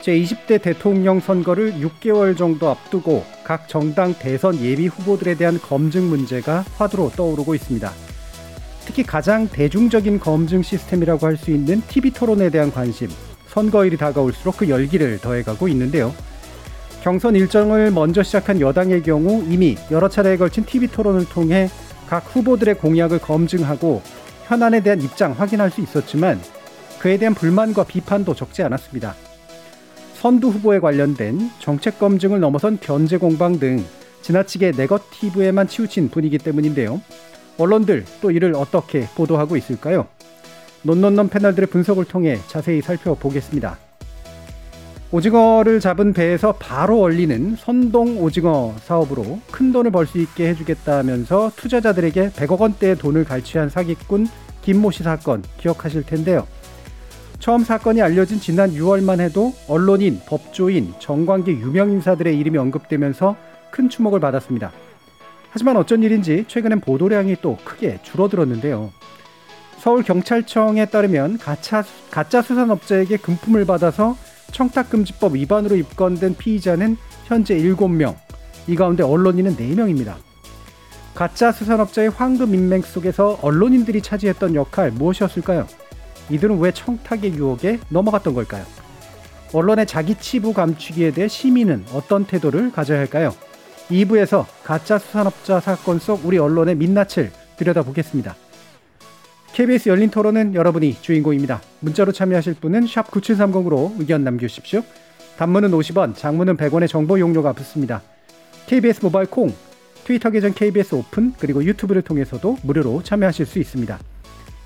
제20대 대통령 선거를 6개월 정도 앞두고 각 정당 대선 예비 후보들에 대한 검증 문제가 화두로 떠오르고 있습니다. 특히 가장 대중적인 검증 시스템이라고 할 수 있는 TV 토론에 대한 관심, 선거일이 다가올수록 그 열기를 더해가고 있는데요. 경선 일정을 먼저 시작한 여당의 경우 이미 여러 차례에 걸친 TV 토론을 통해 각 후보들의 공약을 검증하고 현안에 대한 입장 확인할 수 있었지만 그에 대한 불만과 비판도 적지 않았습니다. 선두 후보에 관련된 정책 검증을 넘어선 견제 공방 등 지나치게 네거티브에만 치우친 분위기 때문인데요. 언론들 또 이를 어떻게 보도하고 있을까요? 논논논 패널들의 분석을 통해 자세히 살펴보겠습니다. 오징어를 잡은 배에서 바로 얼리는 선동 오징어 사업으로 큰 돈을 벌 수 있게 해주겠다면서 투자자들에게 100억 원대의 돈을 갈취한 사기꾼 김모 씨 사건 기억하실 텐데요. 처음 사건이 알려진 지난 6월만 해도 언론인, 법조인, 정관계 유명 인사들의 이름이 언급되면서 큰 주목을 받았습니다. 하지만 어쩐 일인지 최근엔 보도량이 또 크게 줄어들었는데요. 서울경찰청에 따르면 가짜, 가짜 수산업자에게 금품을 받아서 청탁금지법 위반으로 입건된 피의자는 현재 7명, 이 가운데 언론인은 4명입니다. 가짜 수산업자의 황금 인맥 속에서 언론인들이 차지했던 역할 무엇이었을까요? 이들은 왜 청탁의 유혹에 넘어갔던 걸까요? 언론의 자기 치부 감추기에 대해 시민은 어떤 태도를 가져야 할까요? 2부에서 가짜 수산업자 사건 속 우리 언론의 민낯을 들여다보겠습니다. KBS 열린 토론은 여러분이 주인공입니다. 문자로 참여하실 분은 9730으로 의견 남겨주십시오. 단문은 50원, 장문은 100원의 정보 용료가 붙습니다. KBS 모바일 콩, 트위터 계정 KBS 오픈, 그리고 유튜브를 통해서도 무료로 참여하실 수 있습니다.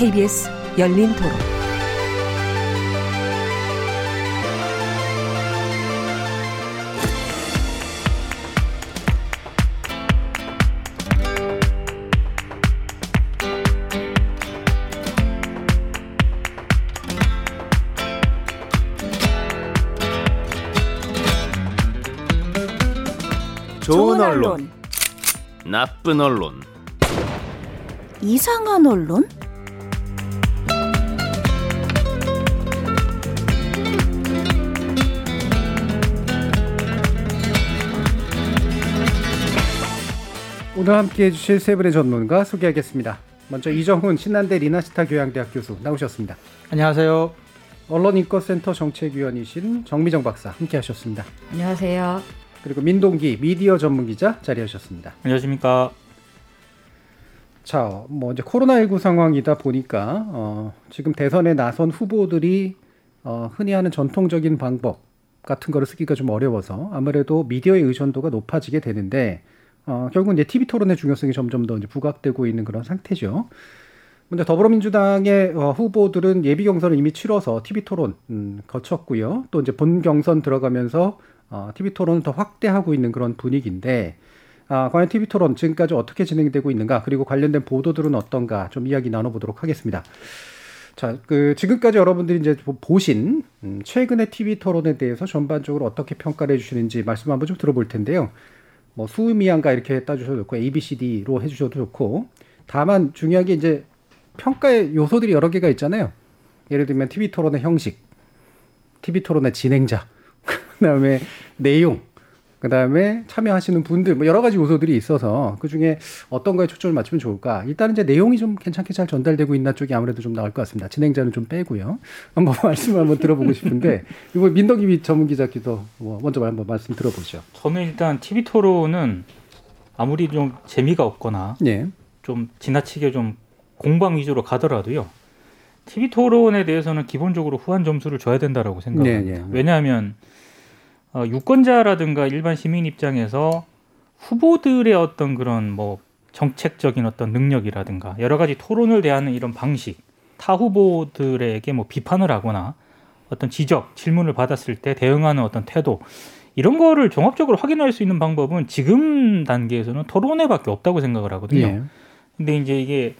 KBS 열린 토론. 좋은 언론, 나쁜 언론, 이상한 언론? 오늘 함께 해주실 세 분의 전문가 소개하겠습니다. 먼저 이정훈 신난대 리나시타 교양대학 교수 나오셨습니다. 안녕하세요. 언론인권센터 정책위원이신 정미정 박사 함께 하셨습니다. 안녕하세요. 그리고 민동기 미디어 전문기자 자리하셨습니다. 안녕하십니까. 자, 뭐 이제 코로나19 상황이다 보니까 어, 지금 대선에 나선 후보들이 어, 흔히 하는 전통적인 방법 같은 거를 쓰기가 좀 어려워서 아무래도 미디어의 의존도가 높아지게 되는데 어, 결국 이제 TV 토론의 중요성이 점점 더 이제 부각되고 있는 그런 상태죠. 먼저 더불어민주당의 어, 후보들은 예비 경선을 이미 치러서 TV 토론 음, 거쳤고요. 또 이제 본 경선 들어가면서 어, TV 토론을 더 확대하고 있는 그런 분위기인데 아, 과연 TV 토론 지금까지 어떻게 진행되고 있는가 그리고 관련된 보도들은 어떤가 좀 이야기 나눠보도록 하겠습니다. 자, 그 지금까지 여러분들이 이제 보신 음, 최근의 TV 토론에 대해서 전반적으로 어떻게 평가를 해주시는지 말씀 한번 좀 들어볼 텐데요. 뭐 수미양가 이렇게 따주셔도 좋고 A, B, C, D로 해주셔도 좋고 다만 중요한 게 이제 평가의 요소들이 여러 개가 있잖아요. 예를 들면 TV 토론의 형식, TV 토론의 진행자, 그다음에 내용, 그다음에 참여하시는 분들 뭐 여러 가지 요소들이 있어서 그중에 어떤 거에 초점을 맞추면 좋을까? 일단은 이제 내용이 좀 괜찮게 잘 전달되고 있나 쪽이 아무래도 좀 나을 것 같습니다. 진행자는 좀 빼고요. 한번 말씀을 한번 들어보고 싶은데 이거 민덕기 전문 기자께서 뭐 먼저 한번 말씀 들어보죠. 저는 일단 TV 토론은 아무리 좀 재미가 없거나 예. 좀 지나치게 좀 공방 위주로 가더라도요. TV 토론에 대해서는 기본적으로 후한 점수를 줘야 된다라고 생각합니다. 네, 네. 왜냐하면 어, 유권자라든가 일반 시민 입장에서 후보들의 어떤 그런 뭐 정책적인 어떤 능력이라든가 여러 가지 토론을 대하는 이런 방식, 타 후보들에게 뭐 비판을 하거나 어떤 지적, 질문을 받았을 때 대응하는 어떤 태도 이런 거를 종합적으로 확인할 수 있는 방법은 지금 단계에서는 토론회밖에 없다고 생각을 하거든요. 예. 근데 이제 이게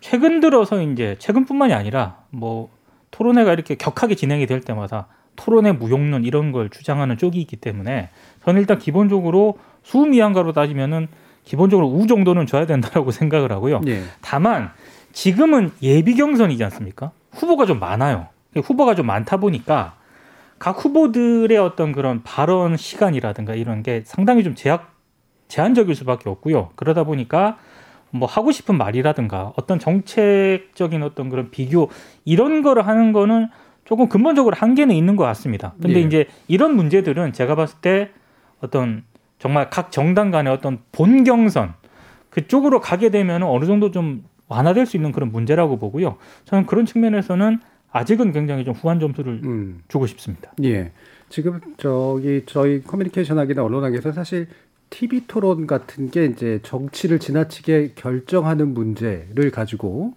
최근 들어서 이제 최근뿐만이 아니라 뭐 토론회가 이렇게 격하게 진행이 될 때마다 토론회 무용론 이런 걸 주장하는 쪽이 있기 때문에 저는 일단 기본적으로 수미양가로 따지면은 기본적으로 우 정도는 줘야 된다라고 생각을 하고요. 예. 다만 지금은 예비 경선이지 않습니까? 후보가 좀 많아요. 후보가 좀 많다 보니까 각 후보들의 어떤 그런 발언 시간이라든가 이런 게 상당히 좀 제약 제한적일 수밖에 없고요. 그러다 보니까 뭐 하고 싶은 말이라든가 어떤 정책적인 어떤 그런 비교 이런 거를 하는 거는 조금 근본적으로 한계는 있는 것 같습니다. 근데 예. 이제 이런 문제들은 제가 봤을 때 어떤 정말 각 정당 간의 어떤 본 경선 그쪽으로 가게 되면 어느 정도 좀 완화될 수 있는 그런 문제라고 보고요. 저는 그런 측면에서는 아직은 굉장히 좀 후한 점수를 음. 주고 싶습니다. 예. 지금 저기 저희 커뮤니케이션 하기나 언론하기에서 사실 TV 토론 같은 게 이제 정치를 지나치게 결정하는 문제를 가지고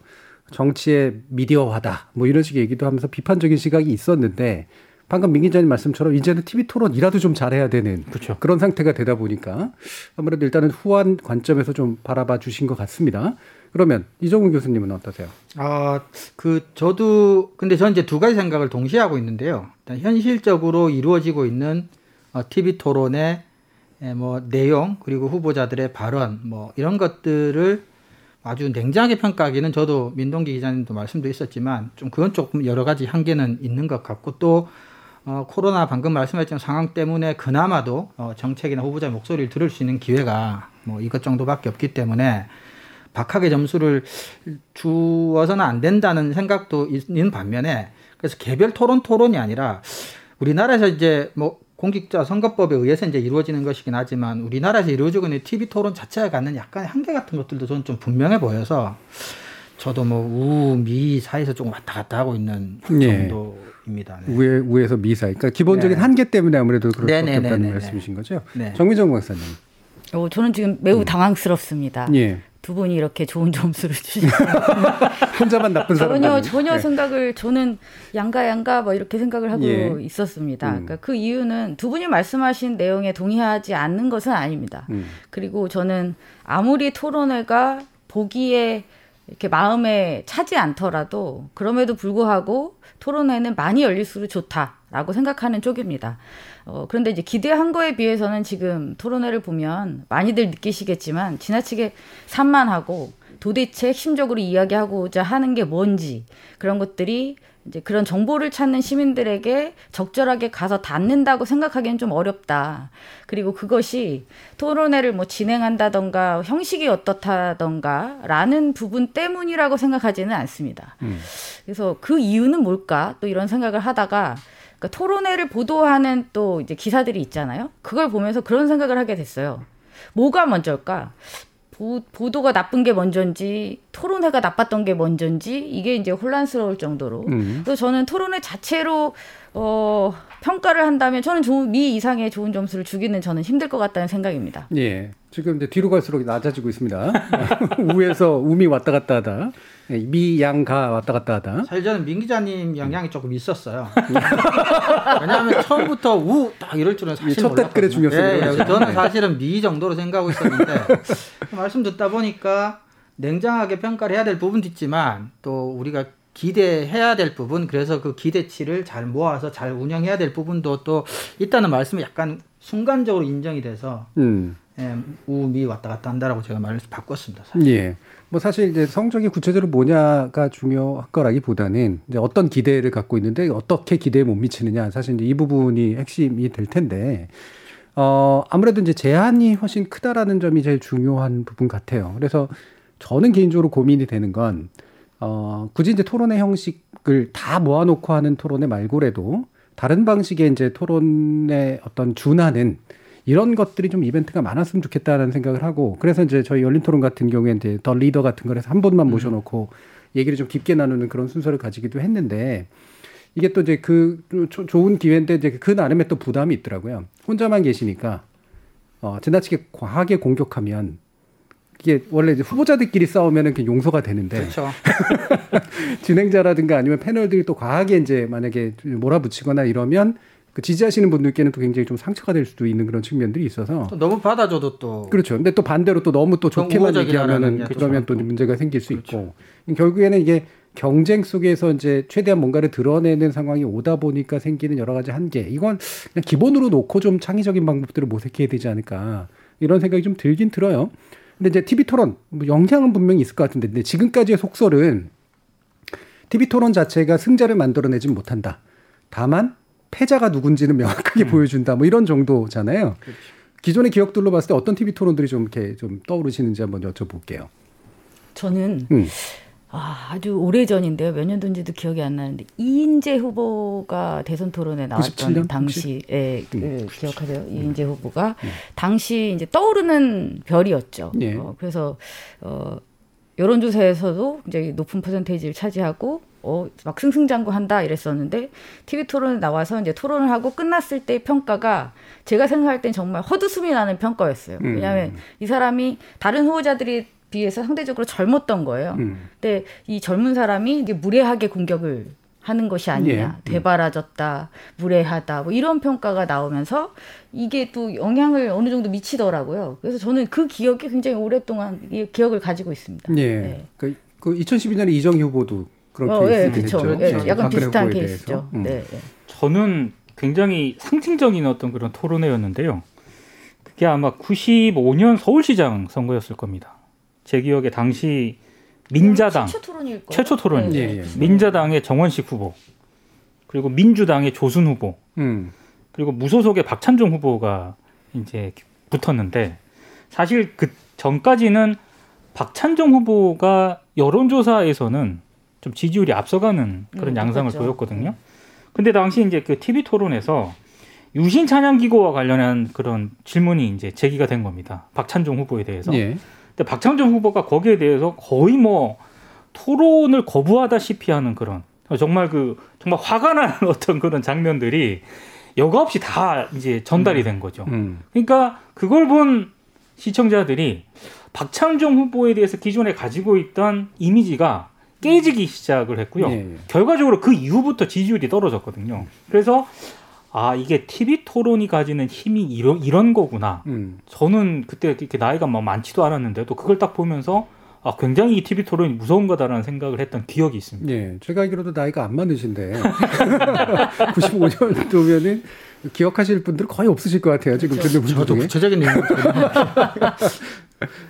정치의 미디어화다 뭐 이런 식의 얘기도 하면서 비판적인 시각이 있었는데 방금 민 기자님 말씀처럼 이제는 TV 토론이라도 좀 잘해야 되는 그렇죠. 그런 상태가 되다 보니까 아무래도 일단은 후한 관점에서 좀 바라봐 주신 것 같습니다. 그러면 이정훈 교수님은 어떠세요? 아, 그 저도 근데 저는 이제 두 가지 생각을 동시에 하고 있는데요. 일단 현실적으로 이루어지고 있는 어, TV 토론의 에, 뭐 내용 그리고 후보자들의 발언 뭐 이런 것들을 아주 냉정하게 평가하기는 저도 민동기 기자님도 말씀도 있었지만 좀 그건 조금 여러 가지 한계는 있는 것 같고 또 어, 코로나 방금 말씀하셨던 상황 때문에 그나마도 어, 정책이나 후보자의 목소리를 들을 수 있는 기회가 뭐 이것 정도밖에 없기 때문에 박하게 점수를 주어서는 안 된다는 생각도 있는 반면에 그래서 개별 토론 토론이 아니라 우리나라에서 이제 뭐 공직자 선거법에 의해서 이제 이루어지는 것이긴 하지만 우리나라에서 이루어지고 있는 TV 토론 자체가 갖는 약간의 한계 같은 것들도 저는 좀 분명해 보여서 저도 뭐 우, 미 사이에서 조금 왔다 갔다 하고 있는 예. 정도입니다. 네. 우에 우에서 미사. 그러니까 기본적인 네. 한계 때문에 아무래도 그럴 수밖에 네네네네네. 없다는 말씀이신 거죠. 네. 정민정 박사님. 어, 저는 지금 매우 당황스럽습니다. 예. 두 분이 이렇게 좋은 점수를 주시고 혼자만 나쁜 사람. 전혀 전혀 생각을 저는 양가 양가 뭐 이렇게 생각을 하고 예. 있었습니다. 음. 그러니까 그 이유는 두 분이 말씀하신 내용에 동의하지 않는 것은 아닙니다. 음. 그리고 저는 아무리 토론회가 보기에 이렇게 마음에 차지 않더라도 그럼에도 불구하고 토론회는 많이 열릴수록 좋다 라고 생각하는 쪽입니다. 어, 그런데 이제 기대한 거에 비해서는 지금 토론회를 보면 많이들 느끼시겠지만 지나치게 산만하고 도대체 핵심적으로 이야기하고자 하는 게 뭔지 그런 것들이 이제 그런 정보를 찾는 시민들에게 적절하게 가서 닿는다고 생각하기엔 좀 어렵다. 그리고 그것이 토론회를 뭐 진행한다던가 형식이 어떻다던가 라는 부분 때문이라고 생각하지는 않습니다. 음. 그래서 그 이유는 뭘까? 또 이런 생각을 하다가 그러니까 토론회를 보도하는 또 이제 기사들이 있잖아요. 그걸 보면서 그런 생각을 하게 됐어요. 뭐가 먼저일까? 보, 보도가 나쁜 게 먼저인지 토론회가 나빴던 게 먼저인지 이게 이제 혼란스러울 정도로 음. 그래서 저는 토론회 자체로 어, 평가를 한다면 저는 좋은 미 이상의 좋은 점수를 주기는 저는 힘들 것 같다는 생각입니다. 예. 지금 이제 뒤로 갈수록 낮아지고 있습니다. 우에서 우미 왔다 갔다 하다. 예, 미양가 왔다 갔다 하다. 사실 저는 민 기자님 영향이 조금 있었어요. 왜냐하면 처음부터 우 딱 이럴 줄은 사실 첫 댓글에 몰랐거든요. 중요성을 예, 예. 저는 네. 사실은 미 정도로 생각하고 있었는데 말씀 듣다 보니까 냉정하게 평가를 해야 될 부분도 있지만 또 우리가 기대해야 될 부분 그래서 그 기대치를 잘 모아서 잘 운영해야 될 부분도 또 있다는 말씀이 약간 순간적으로 인정이 돼서 음. 예, 우미 왔다 갔다 한다라고 제가 말을 바꿨습니다. 사실. 예. 뭐 사실 이제 성적이 구체적으로 뭐냐가 중요한 거라기보다는 이제 어떤 기대를 갖고 있는데 어떻게 기대에 못 미치느냐 사실 이제 이 부분이 핵심이 될 텐데 어 아무래도 이제 제한이 훨씬 크다라는 점이 제일 중요한 부분 같아요. 그래서 저는 개인적으로 고민이 되는 건 어, 굳이 이제 토론의 형식을 다 모아놓고 하는 토론회 말고라도 다른 방식의 이제 토론의 어떤 준하는 이런 것들이 좀 이벤트가 많았으면 좋겠다는 생각을 하고 그래서 이제 저희 열린 토론 같은 경우에 이제 더 리더 같은 거에서 한 분만 모셔놓고 얘기를 좀 깊게 나누는 그런 순서를 가지기도 했는데 이게 또 이제 그 조- 좋은 기회인데 이제 그 나름의 또 부담이 있더라고요. 혼자만 계시니까 어, 지나치게 과하게 공격하면 이게 원래 이제 후보자들끼리 싸우면은 그 용서가 되는데 그렇죠. 진행자라든가 아니면 패널들이 또 과하게 이제 만약에 몰아붙이거나 이러면 그 지지하시는 분들께는 또 굉장히 좀 상처가 될 수도 있는 그런 측면들이 있어서 또 너무 받아줘도 또 그렇죠. 근데 또 반대로 또 너무 또 좋게만 얘기하면은 게 그러면 또 그렇죠. 문제가 생길 수 있고 결국에는 이게 경쟁 속에서 이제 최대한 뭔가를 드러내는 상황이 오다 보니까 생기는 여러 가지 한계. 이건 그냥 기본으로 놓고 좀 창의적인 방법들을 모색해야 되지 않을까 이런 생각이 좀 들긴 들어요. 근데 이제 TV 토론 뭐 영향은 분명히 있을 것 같은데 근데 지금까지의 속설은 TV 토론 자체가 승자를 만들어내진 못한다. 다만 패자가 누군지는 명확하게 보여준다. 뭐 이런 정도잖아요. 기존의 기억들로 봤을 때 어떤 TV 토론들이 좀 이렇게 좀 떠오르시는지 한번 여쭤볼게요. 저는 음. 아, 아주 오래 전인데요. 몇 년도인지도 기억이 안 나는데 이인재 후보가 대선 토론에 나왔던 97년? 당시에 그 음. 기억하세요? 이인재 후보가 당시 이제 떠오르는 별이었죠. 예. 어, 그래서 어 여론조사에서도 굉장히 높은 퍼센테이지를 차지하고 어, 막 승승장구한다 이랬었는데 TV 토론에 나와서 이제 토론을 하고 끝났을 때 평가가 제가 생각할 땐 정말 헛웃음이 나는 평가였어요. 음. 왜냐하면 이 사람이 다른 후보자들이 비해서 상대적으로 젊었던 거예요. 음. 근데 이 젊은 사람이 이게 무례하게 공격을 하는 것이 아니냐, 예. 되바라졌다, 무례하다, 뭐 이런 평가가 나오면서 이게 또 영향을 어느 정도 미치더라고요. 그래서 저는 그 기억이 굉장히 오랫동안 이 기억을 가지고 있습니다. 예. 네. 그, 그 2012년에 이정희 후보도 그런 어, 예, 케이스를 그렇죠. 했죠. 예, 어, 약간 비슷한 케이스죠. 대해서. 음. 네, 예. 저는 굉장히 상징적인 어떤 그런 토론회였는데요. 그게 아마 95년 서울시장 선거였을 겁니다. 제 기억에 당시 민자당 최초 토론일 거예요. 최초 토론이죠. 예, 예. 민자당의 정원식 후보 그리고 민주당의 조순 후보 음. 그리고 무소속의 박찬종 후보가 이제 붙었는데 사실 그 전까지는 박찬종 후보가 여론조사에서는 좀 지지율이 앞서가는 그런 음, 양상을 그렇죠. 보였거든요. 근데 당시 이제 그 TV 토론에서 유신 찬양 기고와 관련한 그런 질문이 이제 제기가 된 겁니다. 박찬종 후보에 대해서. 예. 근데 박창정 후보가 거기에 대해서 거의 뭐 토론을 거부하다시피 하는 그런 정말 그 정말 화가 나는 어떤 그런 장면들이 여과 없이 다 이제 전달이 된 거죠. 음. 그러니까 그걸 본 시청자들이 박창정 후보에 대해서 기존에 가지고 있던 이미지가 깨지기 시작을 했고요. 예, 예. 결과적으로 그 이후부터 지지율이 떨어졌거든요. 그래서 아 이게 TV 토론이 가지는 힘이 이런 이런 거구나. 음. 저는 그때 이렇게 나이가 막 많지도 않았는데도 그걸 딱 보면서 아 굉장히 이 TV 토론이 무서운 거다라는 생각을 했던 기억이 있습니다. 예. 제가 알기로도 나이가 안 많으신데 95년도면은 기억하실 분들 거의 없으실 것 같아요. 지금 듣는 분들 저도. 구체적인 내용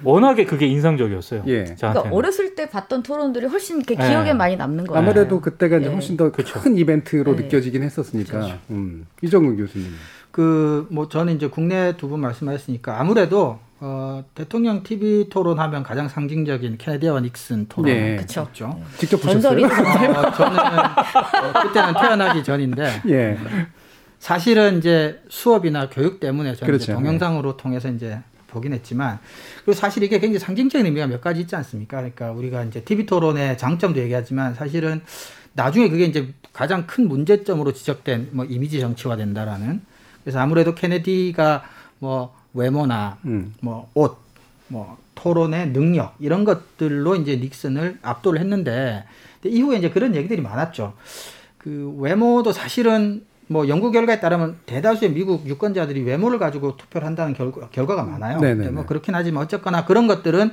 워낙에 그게 인상적이었어요. 예. 그러니까 어렸을 때 봤던 토론들이 훨씬 이렇게 네. 기억에 많이 남는 거예요. 아무래도 그때가 이제 예. 훨씬 더큰 그렇죠. 이벤트로 네. 느껴지긴 했었으니까. 음. 이정우 교수님. 그 뭐 저는 이제 국내 두 분 말씀하셨으니까 아무래도 어, 대통령 TV 토론하면 가장 상징적인 케네디와 닉슨 토론 예. 그쵸. 있죠. 직접 보셨어요? 어, 저는 어, 그때는 태어나기 전인데 예. 사실은 이제 수업이나 교육 때문에 저는 그렇죠. 동영상으로 통해서 이제 보긴 했지만 그리고 사실 이게 굉장히 상징적인 의미가 몇 가지 있지 않습니까? 그러니까 우리가 이제 TV 토론의 장점도 얘기하지만 사실은 나중에 그게 이제 가장 큰 문제점으로 지적된 뭐 이미지 정치화 된다라는 그래서 아무래도 케네디가 뭐 외모나 음. 뭐 옷, 뭐 토론의 능력 이런 것들로 이제 닉슨을 압도를 했는데 근데 이후에 이제 그런 얘기들이 많았죠. 그 외모도 사실은 뭐 연구 결과에 따르면 대다수의 미국 유권자들이 외모를 가지고 투표를 한다는 결과, 결과가 많아요. 네네네. 근데 뭐 그렇긴 하지만 어쨌거나 그런 것들은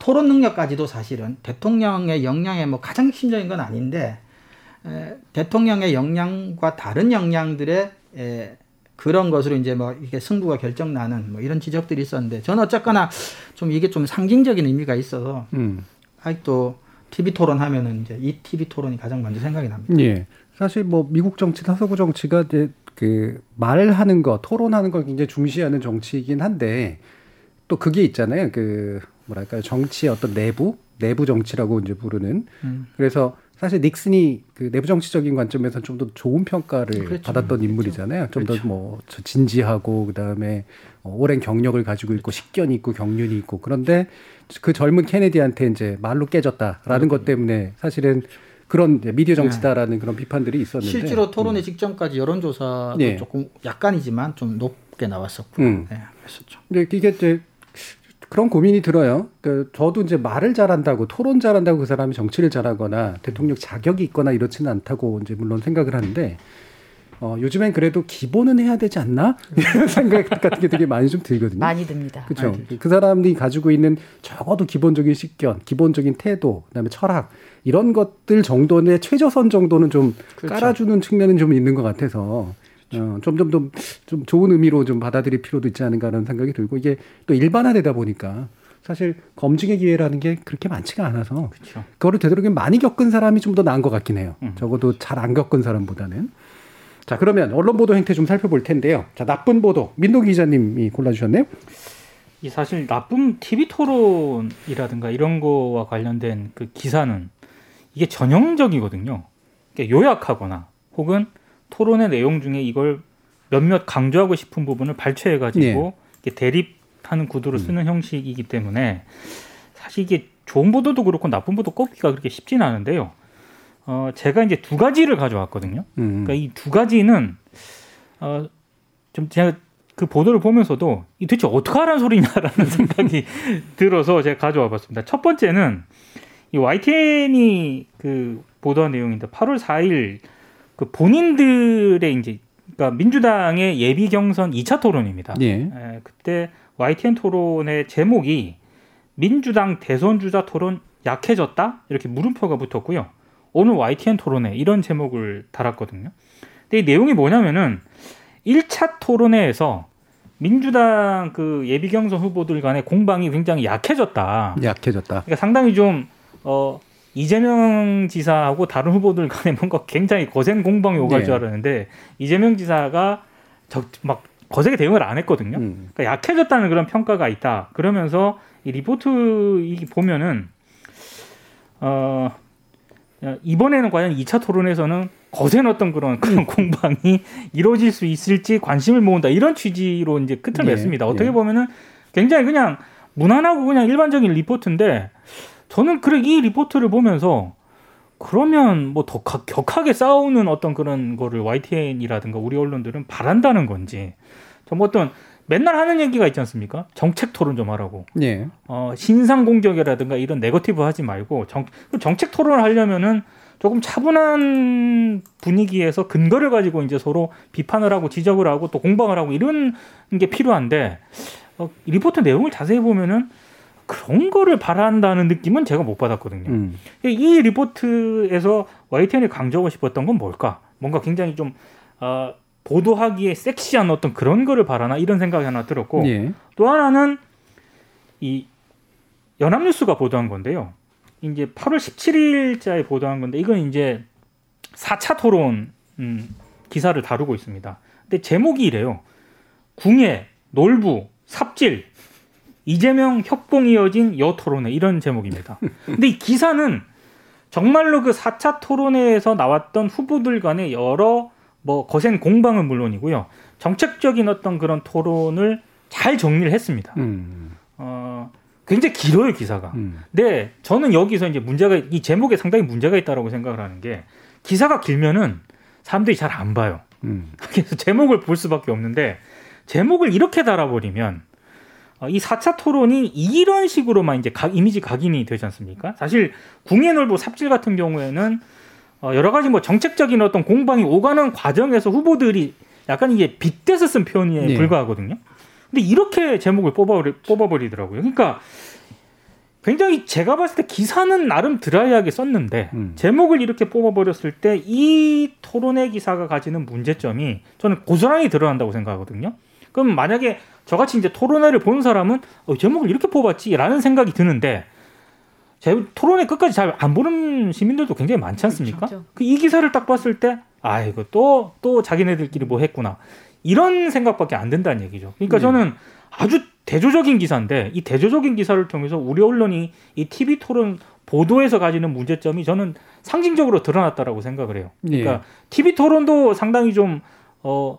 토론 능력까지도 사실은 대통령의 역량에 뭐 가장 핵심적인 건 아닌데 에, 대통령의 역량과 다른 역량들의 에, 그런 것으로 이제 뭐 이게 승부가 결정나는 뭐 이런 지적들이 있었는데 저는 어쨌거나 좀 이게 좀 상징적인 의미가 있어서 음. 아직도 TV 토론 하면은 이제 이 TV 토론이 가장 먼저 생각이 납니다. 예. 사실 뭐 미국 정치, 서구 정치가 이제 그 말하는 거, 토론하는 걸 굉장히 중시하는 정치이긴 한데 또 그게 있잖아요. 그 뭐랄까요. 정치의 어떤 내부, 내부 정치라고 이제 부르는 음. 그래서 사실 닉슨이 그 내부 정치적인 관점에서 좀 더 좋은 평가를 그렇죠. 받았던 인물이잖아요. 좀 더뭐 진지하고 그다음에 어, 오랜 경력을 가지고 있고 식견이 있고 경륜이 있고 그런데 그 젊은 케네디한테 이제 말로 깨졌다라는 것 때문에 사실은 그런 미디어 정치다라는 그런 비판들이 있었는데 실제로 토론회 직전까지 여론조사도 예. 조금 약간이지만 좀 높게 나왔었고 음. 네, 그랬었죠. 근데 이게 이제 그런 고민이 들어요. 그 저도 이제 말을 잘한다고 토론 잘한다고 그 사람이 정치를 잘하거나 대통령 자격이 있거나 이렇지는 않다고 이제 물론 생각을 하는데 어, 요즘엔 그래도 기본은 해야 되지 않나 이런 생각 같은 게 되게 많이 좀 들거든요. 많이 듭니다. 그렇죠. 그 사람이 가지고 있는 적어도 기본적인 식견, 기본적인 태도, 그다음에 철학 이런 것들 정도의 최저선 정도는 좀 그렇죠. 깔아주는 측면은 좀 있는 것 같아서 어, 점점 좀, 좀 좋은 의미로 좀 받아들일 필요도 있지 않은가라는 생각이 들고 이게 또 일반화되다 보니까 사실 검증의 기회라는 게 그렇게 많지가 않아서 그렇죠. 그거를 되도록이면 많이 겪은 사람이 좀 더 나은 것 같긴 해요. 음. 적어도 잘 안 겪은 사람보다는. 자 그러면 언론 보도 행태 좀 살펴볼 텐데요. 자 나쁜 보도 민동 기자님이 골라주셨네요. 이 사실 나쁜 TV 토론이라든가 이런 거와 관련된 그 기사는 이게 전형적이거든요. 그러니까 요약하거나 혹은 토론의 내용 중에 이걸 몇몇 강조하고 싶은 부분을 발췌해 가지고 네. 이렇게 대립하는 구도로 쓰는 형식이기 때문에 사실 이게 좋은 보도도 그렇고 나쁜 보도 꼽기가 그렇게 쉽지는 않은데요. 어, 제가 이제 두 가지를 가져왔거든요. 음. 그러니까 이 두 가지는 어, 좀 제가 그 보도를 보면서도 이 도대체 어떻게 하라는 소리냐라는 생각이 들어서 제가 가져와 봤습니다. 첫 번째는 이 YTN이 그 보도한 내용인데 8월 4일 그 본인들의 이제 그러니까 민주당의 예비 경선 2차 토론입니다. 예. 에, 그때 YTN 토론의 제목이 민주당 대선 주자 토론 약해졌다 이렇게 물음표가 붙었고요. 오늘 YTN 토론에 이런 제목을 달았거든요. 근데 이 내용이 뭐냐면은 1차 토론회에서 민주당 그 예비 경선 후보들 간의 공방이 굉장히 약해졌다. 약해졌다. 그러니까 상당히 좀 어, 이재명 지사하고 다른 후보들 간에 뭔가 굉장히 거센 공방이 오갈 네. 줄 알았는데 이재명 지사가 적, 막 거세게 대응을 안 했거든요. 음. 그러니까 약해졌다는 그런 평가가 있다. 그러면서 이 리포트 이 보면은 어 이번에는 과연 2차 토론에서는 거센 어떤 그런 그런 공방이 이루어질 수 있을지 관심을 모은다 이런 취지로 이제 끝을 예, 맺습니다. 어떻게 예. 보면은 굉장히 그냥 무난하고 그냥 일반적인 리포트인데 저는 그래 이 리포트를 보면서 그러면 뭐 더 격하게 싸우는 어떤 그런 거를 YTN이라든가 우리 언론들은 바란다는 건지 좀 어떤 맨날 하는 얘기가 있지 않습니까? 정책 토론 좀 하라고. 예. 어, 신상 공격이라든가 이런 네거티브 하지 말고 정, 정책 토론을 하려면은 조금 차분한 분위기에서 근거를 가지고 이제 서로 비판을 하고 지적을 하고 또 공방을 하고 이런 게 필요한데 어, 이 리포트 내용을 자세히 보면은 그런 거를 바란다는 느낌은 제가 못 받았거든요. 음. 이 리포트에서 YTN이 강조하고 싶었던 건 뭘까? 뭔가 굉장히 좀 어, 보도하기에 섹시한 어떤 그런 거를 바라나 이런 생각이 하나 들었고 예. 또 하나는 이 연합뉴스가 보도한 건데요. 이제 8월 17일자에 보도한 건데 이건 이제 4차 토론 음, 기사를 다루고 있습니다. 근데 제목이 이래요. 궁예, 놀부, 삽질, 이재명 협공 이어진 여토론회 이런 제목입니다. 근데 이 기사는 정말로 그 4차 토론회에서 나왔던 후보들 간의 여러 뭐 거센 공방은 물론이고요. 정책적인 어떤 그런 토론을 잘 정리를 했습니다. 음. 어, 굉장히 길어요, 기사가. 음. 근데 저는 여기서 이제 문제가 이 제목에 상당히 문제가 있다라고 생각을 하는 게 기사가 길면은 사람들이 잘 안 봐요. 음. 그래서 제목을 볼 수밖에 없는데 제목을 이렇게 달아버리면 어, 이 4차 토론이 이런 식으로만 이제 각, 이미지 각인이 되지 않습니까? 사실 궁예놀부 삽질 같은 경우에는 어, 여러 가지 뭐 정책적인 어떤 공방이 오가는 과정에서 후보들이 약간 이게 빗대서 쓴 표현에 네. 불과하거든요. 근데 이렇게 제목을 뽑아버리, 뽑아버리더라고요. 그러니까 굉장히 제가 봤을 때 기사는 나름 드라이하게 썼는데 음. 제목을 이렇게 뽑아버렸을 때 이 토론회 기사가 가지는 문제점이 저는 고스란히 드러난다고 생각하거든요. 그럼 만약에 저같이 이제 토론회를 본 사람은 어, 제목을 이렇게 뽑았지라는 생각이 드는데 제 토론회 끝까지 잘 안 보는 시민들도 굉장히 많지 않습니까? 그렇죠. 그이 기사를 딱 봤을 때 아 이거 또 또 자기네들끼리 뭐 했구나 이런 생각밖에 안 든다는 얘기죠. 그러니까 네. 저는 아주 대조적인 기사인데 이 대조적인 기사를 통해서 우리 언론이 이 TV 토론 보도에서 가지는 문제점이 저는 상징적으로 드러났다라고 생각을 해요. 예. 그러니까 TV 토론도 상당히 좀 어,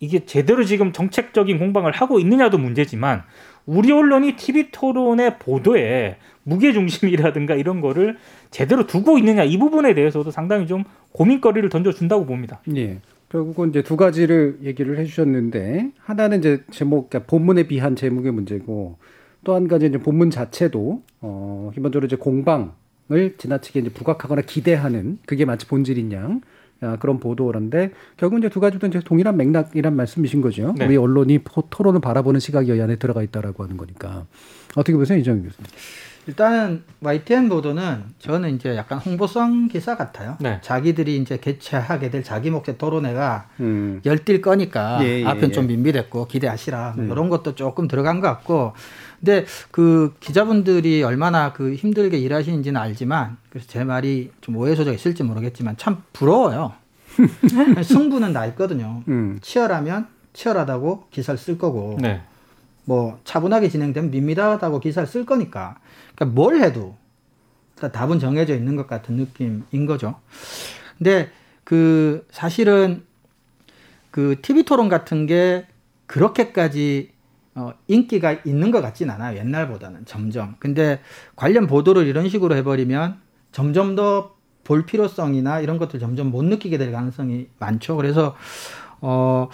이게 제대로 지금 정책적인 공방을 하고 있느냐도 문제지만 우리 언론이 TV 토론의 보도에 무게 중심이라든가 이런 거를 제대로 두고 있느냐 이 부분에 대해서도 상당히 좀 고민거리를 던져준다고 봅니다. 예. 결국은 이제 두 가지를 얘기를 해주셨는데 하나는 이제 제목 그러니까 본문에 비한 제목의 문제고 또 한 가지 이제 본문 자체도 어 기본적으로 이제 공방을 지나치게 이제 부각하거나 기대하는 그게 마치 본질인 양 아, 그런 보도란데 결국 이제 두 가지 도 이제 동일한 맥락이란 말씀이신 거죠. 네. 우리 언론이 포- 토론을 바라보는 시각이 이 안에 들어가 있다라고 하는 거니까 어떻게 보세요, 이정희 교수님? 일단은 YTN 보도는 저는 이제 약간 홍보성 기사 같아요. 네. 자기들이 이제 개최하게 될 자기 목적 토론회가 음. 열뛸 거니까 예, 예, 앞은 예. 좀 밋밋했고 기대하시라 뭐 음. 이런 것도 조금 들어간 것 같고 근데 그 기자분들이 얼마나 그 힘들게 일하시는지는 알지만 그래서 제 말이 좀 오해 소지가 있을지 모르겠지만 참 부러워요. 승부는 나 있거든요. 음. 치열하면 치열하다고 기사를 쓸 거고 네. 뭐 차분하게 진행되면 밋밋하다고 기사를 쓸 거니까 그러니까 뭘 해도 다 답은 정해져 있는 것 같은 느낌인 거죠. 근데 그 사실은 그 TV 토론 같은 게 그렇게까지 어, 인기가 있는 것 같진 않아요. 옛날보다는 점점. 근데 관련 보도를 이런 식으로 해버리면 점점 더 볼 필요성이나 이런 것들 점점 못 느끼게 될 가능성이 많죠. 그래서 어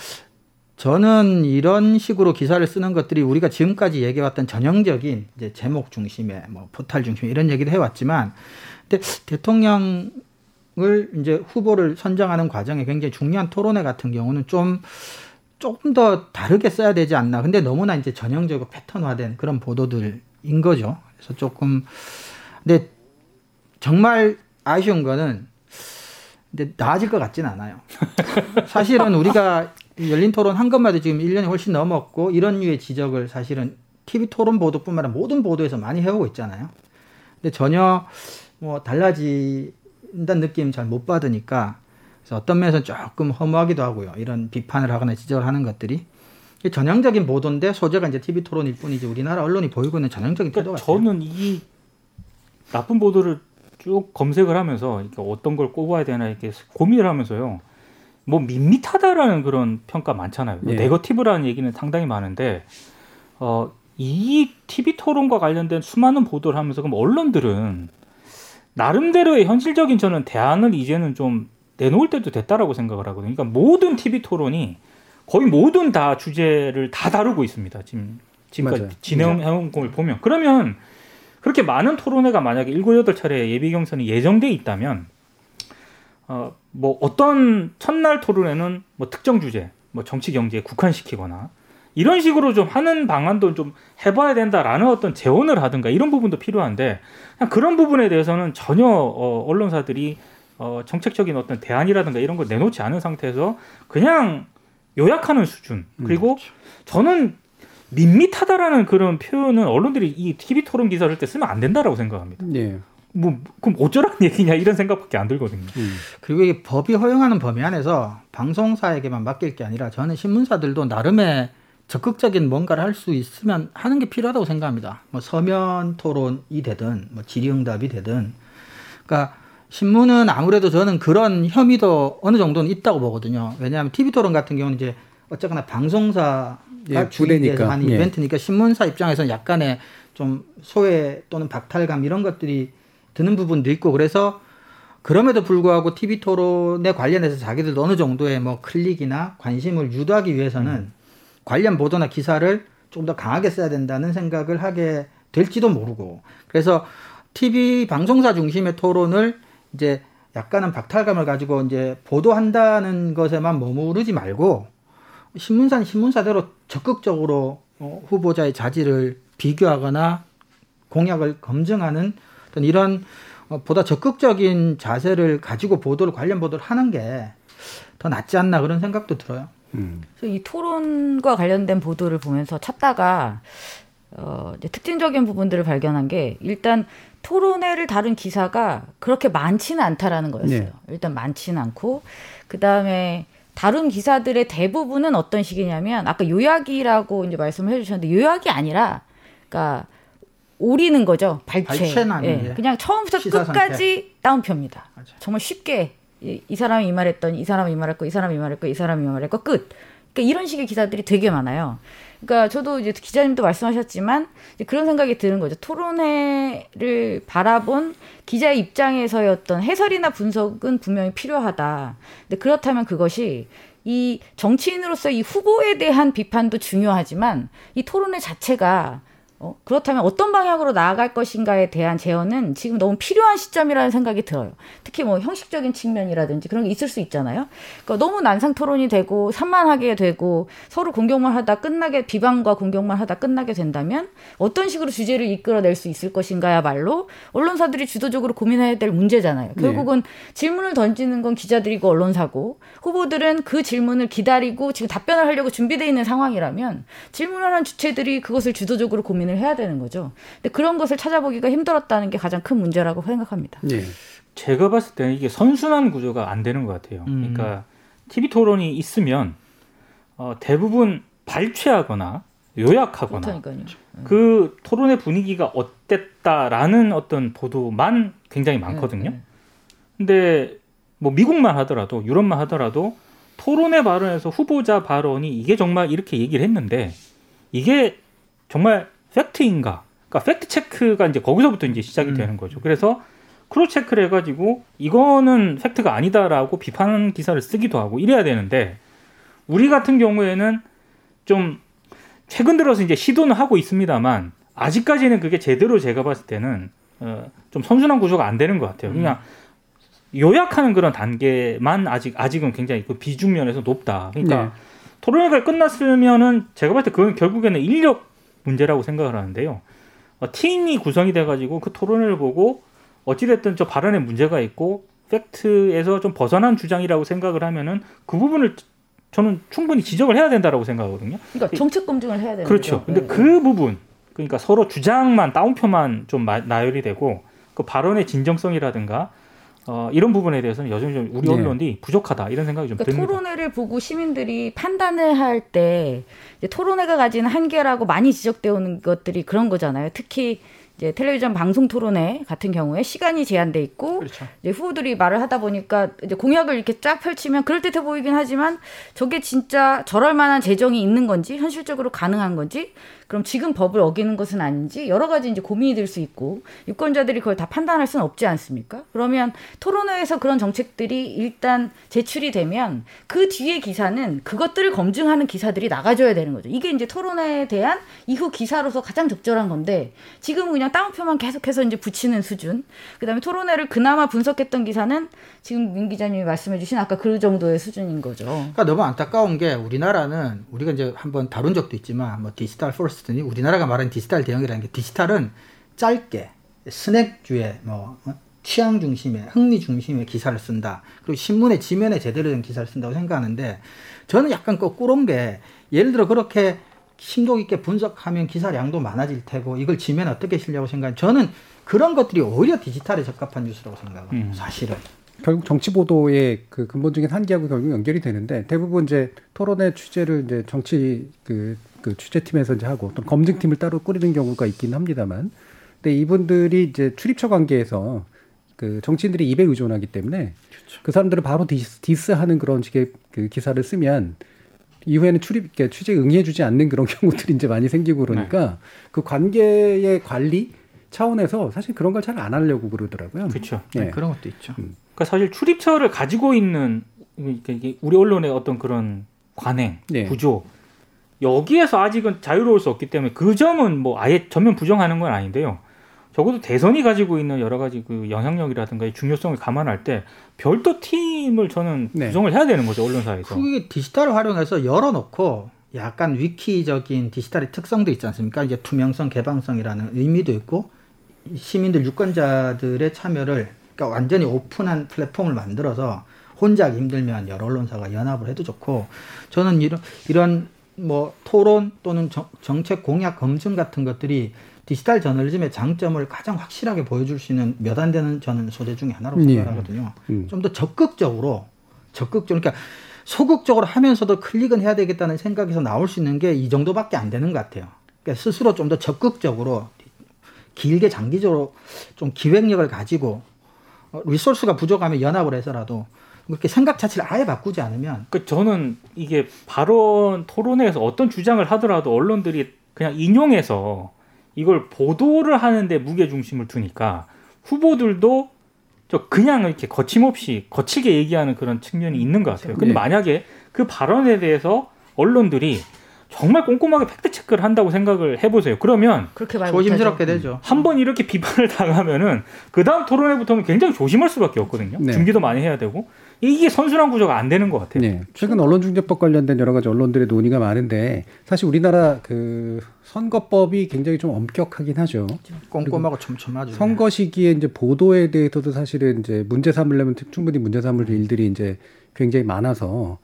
저는 이런 식으로 기사를 쓰는 것들이 우리가 지금까지 얘기해왔던 전형적인 이제 제목 중심의 뭐 포탈 중심 이런 얘기를 해왔지만, 근데 대통령을 이제 후보를 선정하는 과정에 굉장히 중요한 토론회 같은 경우는 좀 조금 더 다르게 써야 되지 않나. 근데 너무나 이제 전형적이고 패턴화된 그런 보도들인 거죠. 그래서 조금 근데 정말 아쉬운 거는 근데 나아질 것 같진 않아요. 사실은 우리가 열린 토론 한 것마다 지금 1년이 훨씬 넘었고 이런 류의 지적을 사실은 TV 토론 보도뿐만 아니라 모든 보도에서 많이 해오고 있잖아요. 근데 전혀 뭐 달라진다는 느낌 잘 못 받으니까 그래서 어떤 면에서 조금 허무하기도 하고요. 이런 비판을 하거나 지적을 하는 것들이 전형적인 보도인데 소재가 이제 TV 토론일 뿐이지 우리나라 언론이 보이고 있는 전형적인 태도 그러니까 같아요. 저는 이 나쁜 보도를 쭉 검색을 하면서 어떤 걸 꼽아야 되나 이렇게 고민을 하면서요. 뭐 밋밋하다라는 그런 평가 많잖아요. 뭐 예. 네거티브라는 얘기는 상당히 많은데 어, 이 TV 토론과 관련된 수많은 보도를 하면서 그럼 언론들은 나름대로의 현실적인 저는 대안을 이제는 좀 내놓을 때도 됐다라고 생각을 하거든요. 그러니까 모든 TV 토론이 거의 모든 다 주제를 다 다루고 있습니다. 지금 지금까지. 진행해온 걸 보면 그러면 그렇게 많은 토론회가 만약에 일곱 여덟 차례 예비 경선이 예정돼 있다면 어, 뭐 어떤 첫날 토론회는 뭐 특정 주제, 뭐 정치 경제에 국한시키거나 이런 식으로 좀 하는 방안도 좀 해봐야 된다라는 어떤 재원을 하든가 이런 부분도 필요한데 그냥 그런 부분에 대해서는 전혀 어, 언론사들이 어, 정책적인 어떤 대안이라든가 이런 걸 내놓지 않은 상태에서 그냥 요약하는 수준 그리고 저는 밋밋하다라는 그런 표현은 언론들이 이 TV 토론 기사를 할때 쓰면 안 된다라고 생각합니다. 예. 뭐 그럼 어쩌라는 얘기냐 이런 생각밖에 안 들거든요. 음. 그리고 이게 법이 허용하는 범위 안에서 방송사에게만 맡길 게 아니라 저는 신문사들도 나름의 적극적인 뭔가를 할 수 있으면 하는 게 필요하다고 생각합니다. 뭐 서면 토론이 되든 뭐 질의응답이 되든 그러니까 신문은 아무래도 저는 그런 혐의도 어느 정도는 있다고 보거든요. 왜냐하면 TV 토론 같은 경우는 이제 어쨌거나 방송사가 예, 주인돼서. 하는 예. 이벤트니까 신문사 입장에서는 약간의 좀 소외 또는 박탈감 이런 것들이 드는 부분도 있고 그래서 그럼에도 불구하고 TV 토론에 관련해서 자기들도 어느 정도의 뭐 클릭이나 관심을 유도하기 위해서는 관련 보도나 기사를 좀더 강하게 써야 된다는 생각을 하게 될지도 모르고. 그래서 TV 방송사 중심의 토론을 이제 약간은 박탈감을 가지고 이제 보도한다는 것에만 머무르지 말고 신문사는 신문사대로 적극적으로 어, 후보자의 자질을 비교하거나 공약을 검증하는 어떤 이런 어, 보다 적극적인 자세를 가지고 보도를 관련 보도를 하는 게 더 낫지 않나 그런 생각도 들어요. 음. 그래서 이 토론과 관련된 보도를 보면서 찾다가 어, 이제 특징적인 부분들을 발견한 게 일단 토론회를 다룬 기사가 그렇게 많지는 않다라는 거였어요. 네. 일단 많지는 않고 그 다음에 다룬 기사들의 대부분은 어떤 식이냐면 아까 요약이라고 이제 말씀을 해주셨는데 요약이 아니라 그러니까 오리는 거죠. 발췌. 예, 아니에요. 그냥 처음부터 끝까지 따옴표입니다. 맞아. 정말 쉽게 이, 이 사람이 이 말했더니 이 사람이 이 말했고 이 사람이 이 말했고 이 사람이 이 말했고 끝. 그러니까 이런 식의 기사들이 되게 많아요. 그러니까 저도 이제 기자님도 말씀하셨지만 이제 그런 생각이 드는 거죠. 토론회를 바라본 기자의 입장에서의 어떤 해설이나 분석은 분명히 필요하다. 근데 그렇다면 그것이 이 정치인으로서 이 후보에 대한 비판도 중요하지만 이 토론회 자체가 어, 그렇다면 어떤 방향으로 나아갈 것인가에 대한 제언은 지금 너무 필요한 시점이라는 생각이 들어요. 특히 뭐 형식적인 측면이라든지 그런 게 있을 수 있잖아요. 그러니까 너무 난상 토론이 되고 산만하게 되고 서로 공격만 하다 끝나게 비방과 공격만 하다 끝나게 된다면 어떤 식으로 주제를 이끌어낼 수 있을 것인가야말로 언론사들이 주도적으로 고민해야 될 문제잖아요. 결국은 질문을 던지는 건 기자들이고 언론사고 후보들은 그 질문을 기다리고 지금 답변을 하려고 준비되어 있는 상황이라면 질문하는 주체들이 그것을 주도적으로 고민 을 해야 되는 거죠. 근데 그런 것을 찾아보기가 힘들었다는 게 가장 큰 문제라고 생각합니다. 예. 제가 봤을 때는 이게 선순환 구조가 안 되는 것 같아요. 음. 그러니까 TV 토론이 있으면 어, 대부분 발췌하거나 요약하거나 그렇다니까요. 그 토론의 분위기가 어땠다라는 어떤 보도만 굉장히 많거든요. 네, 네. 근데 뭐 미국만 하더라도 유럽만 하더라도 토론의 발언에서 후보자 발언이 이게 정말 이렇게 얘기를 했는데 이게 정말 팩트인가? 그러니까 팩트 체크가 이제 거기서부터 이제 시작이 음. 되는 거죠. 그래서 cross check를 해가지고 이거는 팩트가 아니다라고 비판 기사를 쓰기도 하고 이래야 되는데 우리 같은 경우에는 좀 최근 들어서 이제 시도는 하고 있습니다만 아직까지는 그게 제대로 제가 봤을 때는 어, 좀 선순환 구조가 안 되는 것 같아요. 그냥 요약하는 그런 단계만 아직 아직은 굉장히 그 비중 면에서 높다. 그러니까 네. 토론회가 끝났으면은 제가 봤을 때 그건 결국에는 인력 문제라고 생각을 하는데요. 어, 팀이 구성이 돼가지고 그 토론회를 보고 어찌됐든 저 발언에 문제가 있고 팩트에서 좀 벗어난 주장이라고 생각을 하면은 그 부분을 저는 충분히 지적을 해야 된다라고 생각하거든요. 그러니까 정책 검증을 해야 되는 그렇죠. 거죠. 근데 네, 그 부분, 그러니까 서로 주장만 따옴표만 좀 마- 나열이 되고 그 발언의 진정성이라든가 어, 이런 부분에 대해서는 여전히 좀 우리 네. 언론이 부족하다 이런 생각이 좀 그러니까 듭니다. 토론회를 보고 시민들이 판단을 할 때 토론회가 가진 한계라고 많이 지적되어 오는 것들이 그런 거잖아요. 특히 이제 텔레비전 방송 토론회 같은 경우에 시간이 제한돼 있고 그렇죠. 이제 후보들이 말을 하다 보니까 이제 공약을 이렇게 쫙 펼치면 그럴듯해 보이긴 하지만 저게 진짜 저럴 만한 재정이 있는 건지 현실적으로 가능한 건지 그럼 지금 법을 어기는 것은 아닌지 여러 가지 이제 고민이 될 수 있고 유권자들이 그걸 다 판단할 수는 없지 않습니까? 그러면 토론회에서 그런 정책들이 일단 제출이 되면 그 뒤에 기사는 그것들을 검증하는 기사들이 나가줘야 되는 거죠. 이게 이제 토론회에 대한 이후 기사로서 가장 적절한 건데 지금은 그냥 따옴표만 계속해서 이제 붙이는 수준. 그다음에 토론회를 그나마 분석했던 기사는 지금 민 기자님이 말씀해주신 아까 그 정도의 수준인 거죠. 그러니까 너무 안타까운 게 우리나라는 우리가 이제 한번 다룬 적도 있지만 뭐 디지털 포레 스트니 우리나라가 말하는 디지털 대응이라는 게 디지털은 짧게 스낵주에 뭐 어? 취향 중심의 흥미 중심의 기사를 쓴다. 그리고 신문의 지면에 제대로 된 기사를 쓴다고 생각하는데 저는 약간 거꾸로인 게 예를 들어 그렇게 심도 있게 분석하면 기사량도 많아질 테고 이걸 지면에 어떻게 실려고 생각하면 저는 그런 것들이 오히려 디지털에 적합한 뉴스라고 생각합니다. 음. 사실은. 결국 정치 보도의 그 근본적인 한계하고 결국 연결이 되는데 대부분 이제 토론의 취재를 이제 정치 그, 그 취재팀에서 이제 하고 또 검증팀을 따로 꾸리는 경우가 있긴 합니다만, 근데 이분들이 이제 출입처 관계에서 그 정치인들이 입에 의존하기 때문에 그 사람들을 바로 디스, 디스하는 그런 식의 그 기사를 쓰면 이후에는 출입 그러니까 취재에 응해주지 않는 그런 경우들이 이제 많이 생기고 그러니까 그 관계의 관리 차원에서 사실 그런 걸 잘 안 하려고 그러더라고요. 그렇죠. 예. 네, 그런 것도 있죠. 그러니까 사실 출입처를 가지고 있는 우리 언론의 어떤 그런 관행 네. 구조 여기에서 아직은 자유로울 수 없기 때문에 그 점은 뭐 아예 전면 부정하는 건 아닌데요. 적어도 대선이 가지고 있는 여러 가지 그 영향력이라든가 이 중요성을 감안할 때 별도 팀을 저는 네. 구성을 해야 되는 거죠 언론사에서. 그게 디지털을 활용해서 열어놓고 약간 위키적인 디지털의 특성도 있지 않습니까? 이제 투명성, 개방성이라는 의미도 있고 시민들 유권자들의 참여를 그러니까 완전히 오픈한 플랫폼을 만들어서 혼자 하기 힘들면 여러 언론사가 연합을 해도 좋고 저는 이런 이런 뭐 토론 또는 정, 정책 공약 검증 같은 것들이 디지털 저널리즘의 장점을 가장 확실하게 보여줄 수 있는 몇 안 되는 저는 소재 중에 하나로 예. 생각하거든요. 음. 좀더 적극적으로 적극적으로 그러니까 소극적으로 하면서도 클릭은 해야 되겠다는 생각에서 나올 수 있는 게 이 정도밖에 안 되는 것 같아요. 그러니까 스스로 좀 더 적극적으로 길게 장기적으로 좀 기획력을 가지고 어, 리소스가 부족하면 연합을 해서라도 그렇게 생각 자체를 아예 바꾸지 않으면 그 저는 이게 발언 토론회에서 어떤 주장을 하더라도 언론들이 그냥 인용해서 이걸 보도를 하는데 무게 중심을 두니까 후보들도 저 그냥 이렇게 거침없이 거칠게 얘기하는 그런 측면이 있는 것 같아요. 근데 네. 만약에 그 발언에 대해서 언론들이 정말 꼼꼼하게 팩트 체크를 한다고 생각을 해보세요. 그러면 그렇게 말 조심스럽게. 되죠. 한 번 이렇게 비판을 당하면은 그 다음 토론회 부터는 굉장히 조심할 수밖에 없거든요. 네. 준비도 많이 해야 되고 이게 선순환 구조가 안 되는 것 같아요. 네. 최근 언론중재법 관련된 여러 가지 언론들의 논의가 많은데 사실 우리나라 그 선거법이 굉장히 좀 엄격하긴 하죠. 꼼꼼하고 촘촘하죠. 선거 시기에 이제 보도에 대해서도 사실은 이제 문제 삼으려면 충분히 문제 삼을 일들이 이제 굉장히 많아서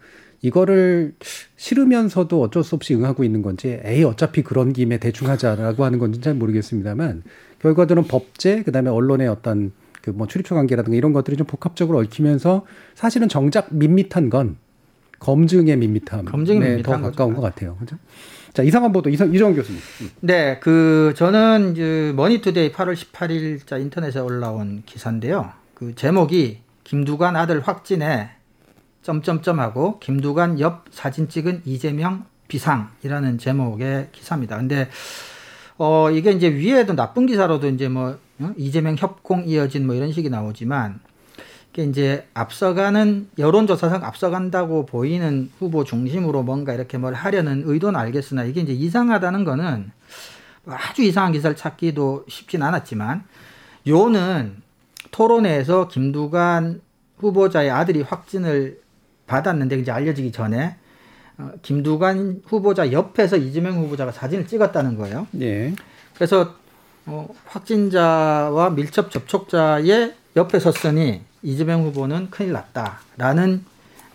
이거를 싫으면서도 어쩔 수 없이 응하고 있는 건지 에이 어차피 그런 김에 대충 하자라고 하는 건지 잘 모르겠습니다만 결과적으로는 법제 그다음에 언론의 어떤 그 뭐 출입처 관계라든가 이런 것들이 좀 복합적으로 얽히면서 사실은 정작 밋밋한 건 검증의 밋밋함 검증의 네, 밋밋한 더 거죠. 가까운 것 같아요. 그죠? 자 이상한 보도 이상 이정 교수님. 음. 네, 그 저는 이제 머니투데이 8월 18일자 인터넷에 올라온 기사인데요. 그 제목이 김두관 아들 확진에 점점점 하고 김두관 옆 사진 찍은 이재명 비상이라는 제목의 기사입니다. 근데 어 이게 이제 위에도 나쁜 기사로도 이제 뭐 어? 이재명 협공 이어진 뭐 이런 식이 나오지만 이게 이제 앞서가는 여론조사상 앞서간다고 보이는 후보 중심으로 뭔가 이렇게 뭘 하려는 의도는 알겠으나 이게 이제 이상하다는 거는 아주 이상한 기사를 찾기도 쉽진 않았지만 요는 토론회에서 김두관 후보자의 아들이 확진을 받았는데 이제 알려지기 전에 어, 김두관 후보자 옆에서 이재명 후보자가 사진을 찍었다는 거예요. 예. 그래서 어, 확진자와 밀접 접촉자의 옆에 섰으니 이재명 후보는 큰일 났다라는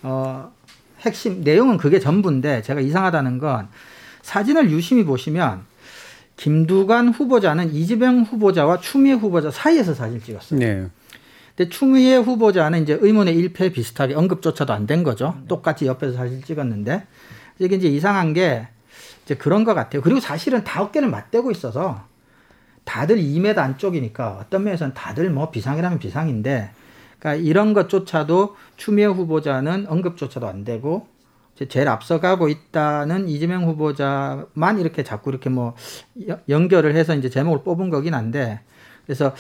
어, 핵심 내용은 그게 전부인데 제가 이상하다는 건 사진을 유심히 보시면 김두관 후보자는 이재명 후보자와 추미애 후보자 사이에서 사진을 찍었어요. 네. 근데 추미애 후보자는 이제 의문의 일패 비슷하게 언급조차도 안 된 거죠. 똑같이 옆에서 사진 찍었는데 이게 이제 이상한 게 이제 그런 것 같아요. 그리고 사실은 다 어깨를 맞대고 있어서 다들 2m 안쪽이니까 어떤 면에서는 다들 뭐 비상이라면 비상인데 그러니까 이런 것조차도 추미애 후보자는 언급조차도 안 되고 제일 앞서가고 있다는 이재명 후보자만 이렇게 자꾸 이렇게 뭐 여- 연결을 해서 이제 제목을 뽑은 거긴 한데 그래서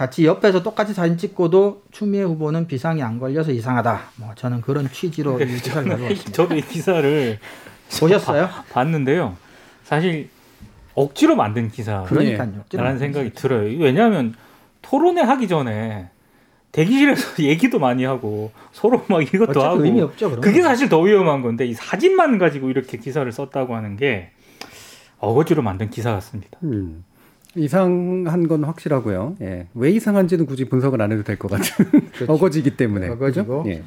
같이 옆에서 똑같이 사진 찍고도 추미애 후보는 비상이 안 걸려서 이상하다. 뭐 저는 그런 취지로 이 기사를 가져왔습니다. 저도 이 기사를 보셨어요? 봤는데요. 사실 억지로 만든 기사. 그러니까요. 라는 생각이 들어요. 왜냐하면 토론회 하기 전에 대기실에서 얘기도 많이 하고 서로 막 이것도 하고 의미 없죠. 그게 거. 사실 더 위험한 건데 이 사진만 가지고 이렇게 기사를 썼다고 하는 게 어거지로 만든 기사 같습니다. 음. 이상한 건 확실하고요. 예. 왜 이상한지는 굳이 분석을 안 해도 될 것 같은 어거지기 때문에. 어거지고. 그죠? 예.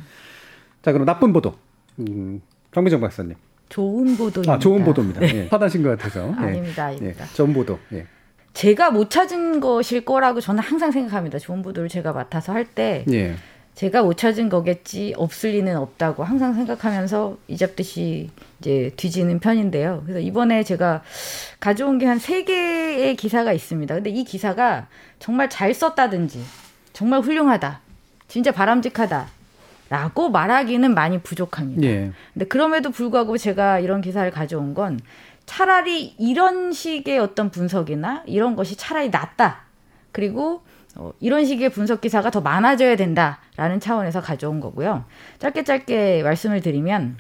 자, 그럼 나쁜 보도. 음, 정미정 박사님. 좋은 보도입니다. 아, 좋은 보도입니다. 예. 화나신 것 같아서. 예. 아닙니다, 예. 아닙니다. 좋은 보도. 예. 제가 못 찾은 것일 거라고 저는 항상 생각합니다. 좋은 보도를 제가 맡아서 할 때 예. 제가 못 찾은 거겠지 없을 리는 없다고 항상 생각하면서 이잡듯이 이제 뒤지는 편인데요. 그래서 이번에 제가 가져온 게 한 세 개의 기사가 있습니다. 근데 이 기사가 정말 잘 썼다든지 정말 훌륭하다, 진짜 바람직하다. 라고 말하기는 많이 부족합니다. 예. 근데 그럼에도 불구하고 제가 이런 기사를 가져온 건 차라리 이런 식의 어떤 분석이나 이런 것이 차라리 낫다. 그리고 어, 이런 식의 분석 기사가 더 많아져야 된다라는 차원에서 가져온 거고요. 짧게 짧게 말씀을 드리면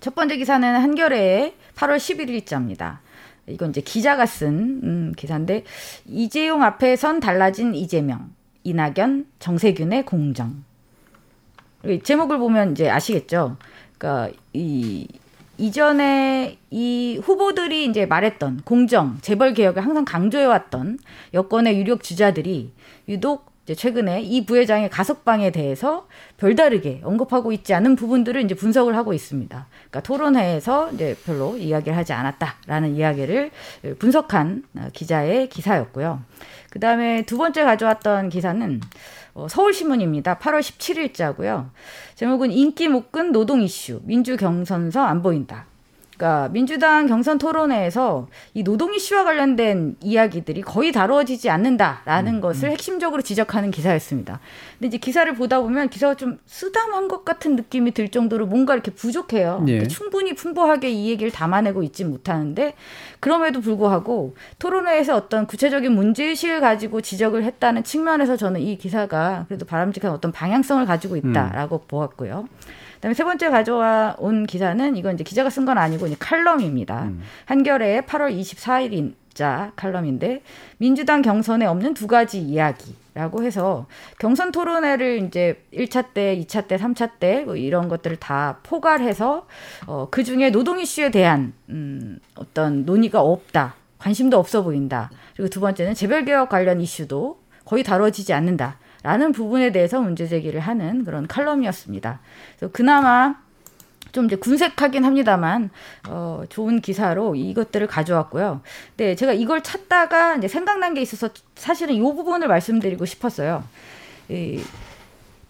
첫 번째 기사는 한겨레의 8월 11일자입니다. 이건 이제 기자가 쓴 음, 기사인데 이재용 앞에 선 달라진 이재명, 이낙연, 정세균의 공정. 이 제목을 보면 이제 아시겠죠. 그러니까 이 이전에 이 후보들이 이제 말했던 공정, 재벌 개혁을 항상 강조해왔던 여권의 유력 주자들이 유독 이제 최근에 이 부회장의 가석방에 대해서 별다르게 언급하고 있지 않은 부분들을 이제 분석을 하고 있습니다. 그러니까 토론회에서 이제 별로 이야기를 하지 않았다라는 이야기를 분석한 어, 기자의 기사였고요. 그 다음에 두 번째 가져왔던 기사는 어, 서울신문입니다. 8월 17일자고요. 제목은 인기 못끈 노동 이슈 민주 경선서 안 보인다. 그러니까 민주당 경선 토론회에서 이 노동 이슈와 관련된 이야기들이 거의 다루어지지 않는다라는 것을 핵심적으로 지적하는 기사였습니다. 근데 이제 기사를 보다 보면 기사가 좀 쓰담한 것 같은 느낌이 들 정도로 뭔가 이렇게 부족해요. 예. 충분히 풍부하게 이 얘기를 담아내고 있지 못하는데 그럼에도 불구하고 토론회에서 어떤 구체적인 문제 의식을 가지고 지적을 했다는 측면에서 저는 이 기사가 그래도 바람직한 어떤 방향성을 가지고 있다라고 보았고요. 그다음에 세 번째 가져와 온 기사는 이건 이제 기자가 쓴 건 아니고 이제 칼럼입니다. 한겨레의 8월 24일인 자 칼럼인데 민주당 경선에 없는 두 가지 이야기라고 해서 경선 토론회를 이제 1차 때, 2차 때, 3차 때 뭐 이런 것들을 다 포괄해서 어, 그 중에 노동 이슈에 대한 음, 어떤 논의가 없다. 관심도 없어 보인다. 그리고 두 번째는 재벌개혁 관련 이슈도 거의 다뤄지지 않는다. 라는 부분에 대해서 문제 제기를 하는 그런 칼럼이었습니다. 그래서 그나마 좀 이제 군색하긴 합니다만 어, 좋은 기사로 이것들을 가져왔고요. 네, 제가 이걸 찾다가 이제 생각난 게 있어서 사실은 이 부분을 말씀드리고 싶었어요. 이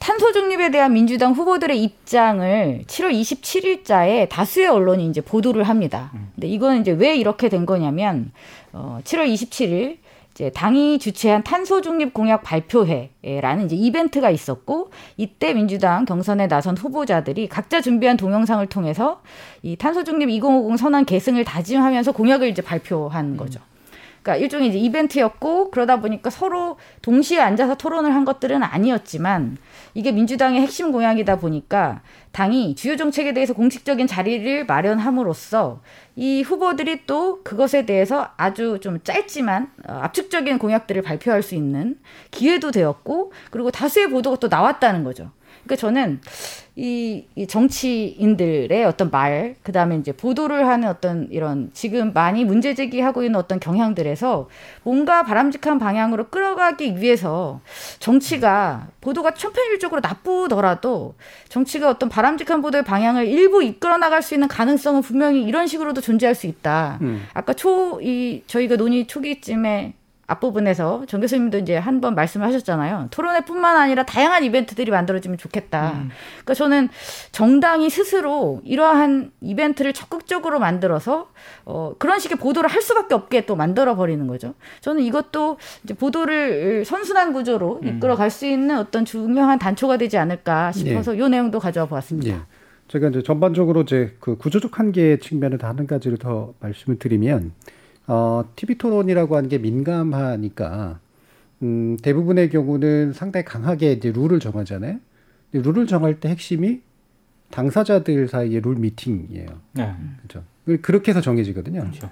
탄소 중립에 대한 민주당 후보들의 입장을 7월 27일자에 다수의 언론이 이제 보도를 합니다. 근데 이거는 이제 왜 이렇게 된 거냐면 어, 7월 27일 이제 당이 주최한 탄소 중립 공약 발표회라는 이제 이벤트가 있었고 이때 민주당 경선에 나선 후보자들이 각자 준비한 동영상을 통해서 이 탄소 중립 2050 선언 계승을 다짐하면서 공약을 이제 발표한 거죠. 그러니까 일종의 이제 이벤트였고 그러다 보니까 서로 동시에 앉아서 토론을 한 것들은 아니었지만 이게 민주당의 핵심 공약이다 보니까 당이 주요 정책에 대해서 공식적인 자리를 마련함으로써 이 후보들이 또 그것에 대해서 아주 좀 짧지만 어, 압축적인 공약들을 발표할 수 있는 기회도 되었고 그리고 다수의 보도가 또 나왔다는 거죠. 그러니까 저는 이, 이 정치인들의 어떤 말, 그 다음에 이제 보도를 하는 어떤 이런 지금 많이 문제 제기하고 있는 어떤 경향들에서 뭔가 바람직한 방향으로 끌어가기 위해서 정치가 보도가 천편일적으로 나쁘더라도 정치가 어떤 바람직한 보도의 방향을 일부 이끌어 나갈 수 있는 가능성은 분명히 이런 식으로도 존재할 수 있다. 음. 아까 초, 이, 저희가 논의 초기쯤에 앞부분에서 정 교수님도 이제 한 번 말씀을 하셨잖아요. 토론회뿐만 아니라 다양한 이벤트들이 만들어지면 좋겠다. 그러니까 저는 정당이 스스로 이러한 이벤트를 적극적으로 만들어서 어, 그런 식의 보도를 할 수밖에 없게 또 만들어 버리는 거죠. 저는 이것도 이제 보도를 선순환 구조로 이끌어 갈 수 있는 어떤 중요한 단초가 되지 않을까 싶어서 이 내용도 가져와 보았습니다. 예. 제가 이제 전반적으로 이제 그 구조적 한계의 측면에서 한 가지를 더 말씀을 드리면 어, TV 토론이라고 하는 게 민감하니까 음, 대부분의 경우는 상당히 강하게 이제 룰을 정하잖아요. 근데 룰을 정할 때 핵심이 당사자들 사이의 룰 미팅이에요. 네. 그렇죠. 그렇게 해서 정해지거든요. 그렇죠.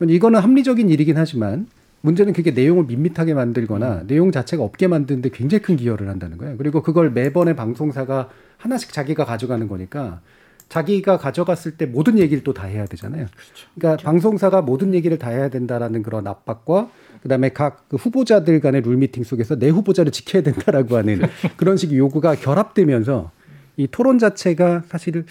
이거는 합리적인 일이긴 하지만 문제는 그게 내용을 밋밋하게 만들거나 음. 내용 자체가 없게 만드는데 굉장히 큰 기여를 한다는 거예요. 그리고 그걸 매번의 방송사가 하나씩 자기가 가져가는 거니까 자기가 가져갔을 때 모든 얘기를 또 다 해야 되잖아요. 그러니까 방송사가 모든 얘기를 다 해야 된다라는 그런 압박과 그다음에 각 그 후보자들 간의 룰 미팅 속에서 내 후보자를 지켜야 된다라고 하는 그런 식의 요구가 결합되면서 이 토론 자체가 사실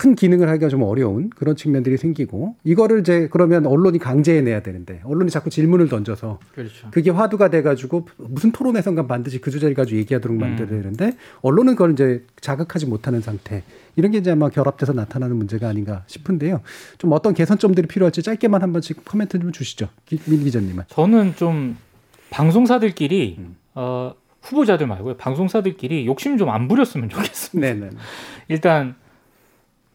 큰 기능을 하기가 좀 어려운 그런 측면들이 생기고 이거를 이제 그러면 언론이 강제해내야 되는데 언론이 자꾸 질문을 던져서 그렇죠. 그게 화두가 돼가지고 무슨 토론에선가 반드시 그 주제를 가지고 얘기하도록 만들어야 되는데 언론은 그걸 이제 자극하지 못하는 상태 이런 게 이제 아마 결합돼서 나타나는 문제가 아닌가 싶은데요. 좀 어떤 개선점들이 필요할지 짧게만 한 번씩 코멘트 좀 주시죠. 기- 민 기자님은. 저는 좀 방송사들끼리 음. 어, 후보자들 말고요. 방송사들끼리 욕심 좀 안 부렸으면 좋겠습니다. 네네. 일단